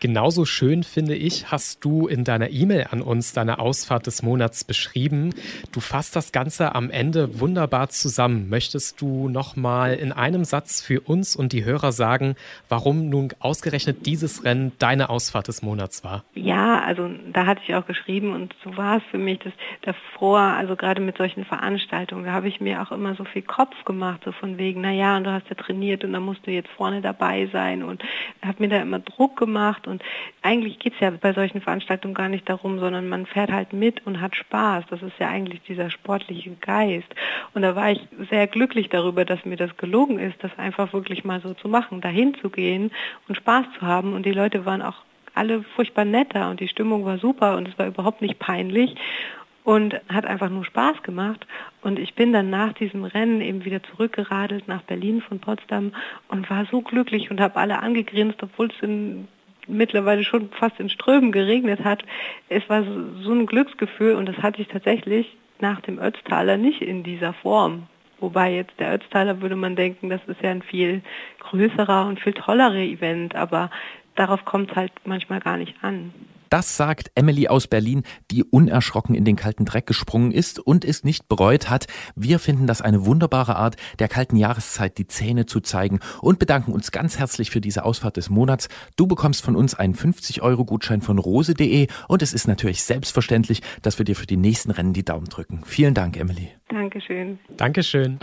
Speaker 3: Genauso schön finde ich, hast du in deiner E-Mail an uns deine Ausfahrt des Monats beschrieben. Du fasst das Ganze am Ende wunderbar zusammen. Möchtest du noch mal in einem Satz für uns und die Hörer sagen, warum nun ausgerechnet dieses Rennen deine Ausfahrt des Monats war?
Speaker 8: Ja, also da hatte ich auch geschrieben und so war es für mich, dass davor, also gerade mit solchen Veranstaltungen, da habe ich mir auch immer so viel Kopf gemacht, so von wegen, naja, und du hast ja trainiert und da musst du jetzt vorne dabei sein und habe mir da immer Druck gemacht und eigentlich geht es ja bei solchen Veranstaltungen gar nicht darum, sondern man fährt halt mit und hat Spaß. Das ist ja eigentlich dieser sportliche Geist. Und da war ich sehr glücklich darüber, dass mir das gelungen ist, das einfach wirklich mal so zu machen, dahin zu gehen und Spaß zu haben. Und die Leute waren auch alle furchtbar netter und die Stimmung war super und es war überhaupt nicht peinlich und hat einfach nur Spaß gemacht. Und ich bin dann nach diesem Rennen eben wieder zurückgeradelt nach Berlin von Potsdam und war so glücklich und habe alle angegrinst, obwohl es in mittlerweile schon fast in Strömen geregnet hat. Es war so ein Glücksgefühl und das hatte ich tatsächlich nach dem Ötztaler nicht in dieser Form. Wobei jetzt der Ötztaler würde man denken, das ist ja ein viel größerer und viel tollerer Event, aber darauf kommt es halt manchmal gar nicht an.
Speaker 2: Das sagt Emily aus Berlin, die unerschrocken in den kalten Dreck gesprungen ist und es nicht bereut hat. Wir finden das eine wunderbare Art, der kalten Jahreszeit die Zähne zu zeigen und bedanken uns ganz herzlich für diese Ausfahrt des Monats. Du bekommst von uns einen 50-Euro-Gutschein von rose.de und es ist natürlich selbstverständlich, dass wir dir für die nächsten Rennen die Daumen drücken. Vielen Dank, Emily.
Speaker 8: Dankeschön.
Speaker 3: Dankeschön.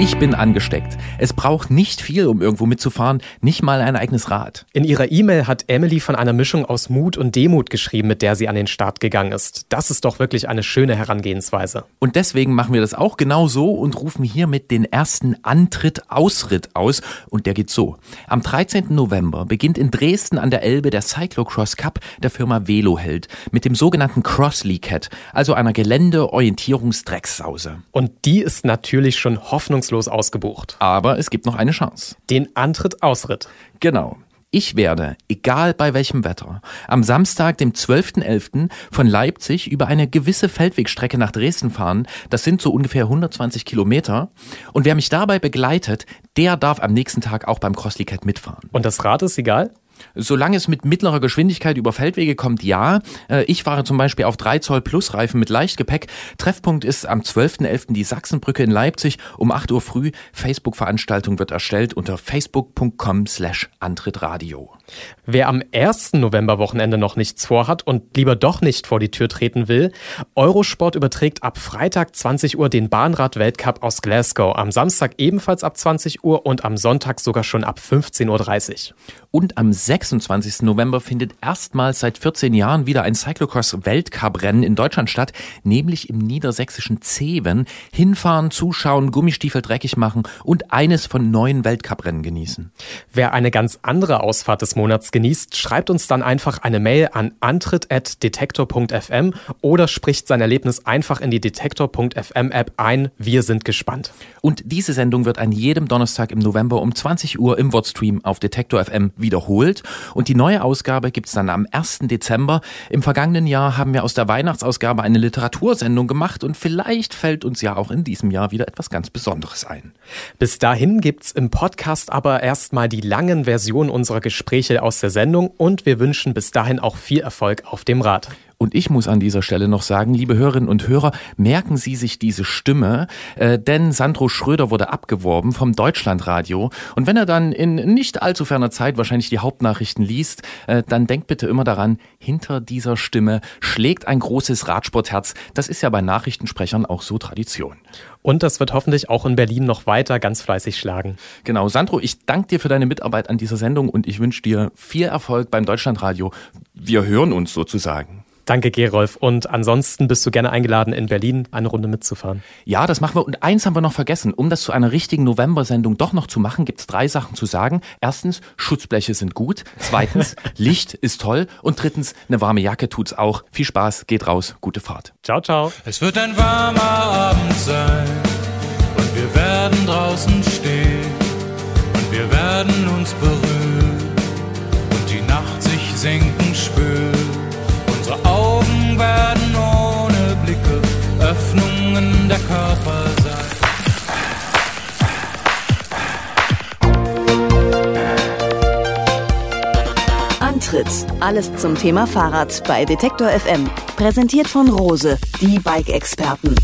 Speaker 2: Ich bin angesteckt. Es braucht nicht viel, um irgendwo mitzufahren, nicht mal ein eigenes Rad.
Speaker 3: In ihrer E-Mail hat Emily von einer Mischung aus Mut und Demut geschrieben, mit der sie an den Start gegangen ist. Das ist doch wirklich eine schöne Herangehensweise.
Speaker 2: Und deswegen machen wir das auch genau so und rufen hiermit den ersten Antritt-Ausritt aus. Und der geht so. Am 13. November beginnt in Dresden an der Elbe der Cyclocross Cup der Firma Veloheld mit dem sogenannten Crossley Cat, also einer Gelände-Orientierungsdrecksause.
Speaker 3: Und die ist natürlich schon hoffnungslos ausgebucht.
Speaker 2: Aber es gibt noch eine Chance.
Speaker 3: Den Antritt-Ausritt.
Speaker 2: Genau. Ich werde, egal bei welchem Wetter, am Samstag, dem 12.11. von Leipzig über eine gewisse Feldwegstrecke nach Dresden fahren. Das sind so ungefähr 120 Kilometer. Und wer mich dabei begleitet, der darf am nächsten Tag auch beim Crossley Cat mitfahren.
Speaker 3: Und das Rad ist egal?
Speaker 2: Solange es mit mittlerer Geschwindigkeit über Feldwege kommt, ja. Äh, ich fahre zum Beispiel auf 3 Zoll Plus Reifen mit Leichtgepäck. Treffpunkt ist am 12.11. die Sachsenbrücke in Leipzig um 8 Uhr früh. Facebook-Veranstaltung wird erstellt unter facebook.com slash Antrittradio.
Speaker 3: Wer am 1. November-Wochenende noch nichts vorhat und lieber doch nicht vor die Tür treten will, Eurosport überträgt ab Freitag 20 Uhr den Bahnrad-Weltcup aus Glasgow. Am Samstag ebenfalls ab 20 Uhr und am Sonntag sogar schon ab 15.30 Uhr.
Speaker 2: Und am 26. November findet erstmals seit 14 Jahren wieder ein Cyclocross-Weltcup-Rennen in Deutschland statt, nämlich im niedersächsischen Zeven. Hinfahren, zuschauen, Gummistiefel dreckig machen und eines von neun Weltcuprennen genießen.
Speaker 3: Wer eine ganz andere Ausfahrt des Monats genießt, schreibt uns dann einfach eine Mail an antritt.detektor.fm oder spricht sein Erlebnis einfach in die Detektor.fm App ein. Wir sind gespannt.
Speaker 2: Und diese Sendung wird an jedem Donnerstag im November um 20 Uhr im Wordstream auf Detektor FM wiederholt. Und die neue Ausgabe gibt's dann am 1. Dezember. Im vergangenen Jahr haben wir aus der Weihnachtsausgabe eine Literatursendung gemacht und vielleicht fällt uns ja auch in diesem Jahr wieder etwas ganz Besonderes ein.
Speaker 3: Bis dahin gibt's im Podcast aber erstmal die langen Versionen unserer Gespräche Michel aus der Sendung und wir wünschen bis dahin auch viel Erfolg auf dem Rad.
Speaker 2: Und ich muss an dieser Stelle noch sagen, liebe Hörerinnen und Hörer, merken Sie sich diese Stimme, äh, denn Sandro Schröder wurde abgeworben vom Deutschlandradio. Und wenn er dann in nicht allzu ferner Zeit wahrscheinlich die Hauptnachrichten liest, äh, dann denkt bitte immer daran, hinter dieser Stimme schlägt ein großes Radsportherz. Das ist ja bei Nachrichtensprechern auch so Tradition.
Speaker 3: Und das wird hoffentlich auch in Berlin noch weiter ganz fleißig schlagen.
Speaker 2: Genau, Sandro, ich danke dir für deine Mitarbeit an dieser Sendung und ich wünsche dir viel Erfolg beim Deutschlandradio. Wir hören uns sozusagen.
Speaker 3: Danke, Gerolf. Und ansonsten bist du gerne eingeladen, in Berlin eine Runde mitzufahren.
Speaker 2: Ja, das machen wir. Und eins haben wir noch vergessen. Um das zu einer richtigen November-Sendung doch noch zu machen, gibt es drei Sachen zu sagen. Erstens, Schutzbleche sind gut. Zweitens, Licht ist toll. Und drittens, eine warme Jacke tut's auch. Viel Spaß, geht raus, gute Fahrt.
Speaker 3: Ciao, ciao.
Speaker 4: Es wird ein warmer Abend sein und wir werden draußen stehen und wir werden uns berühren und die Nacht sich senken werden ohne Blicke Öffnungen der Körper sein.
Speaker 1: Antritt. Alles zum Thema Fahrrad bei Detektor FM. Präsentiert von Rose, die Bike-Experten.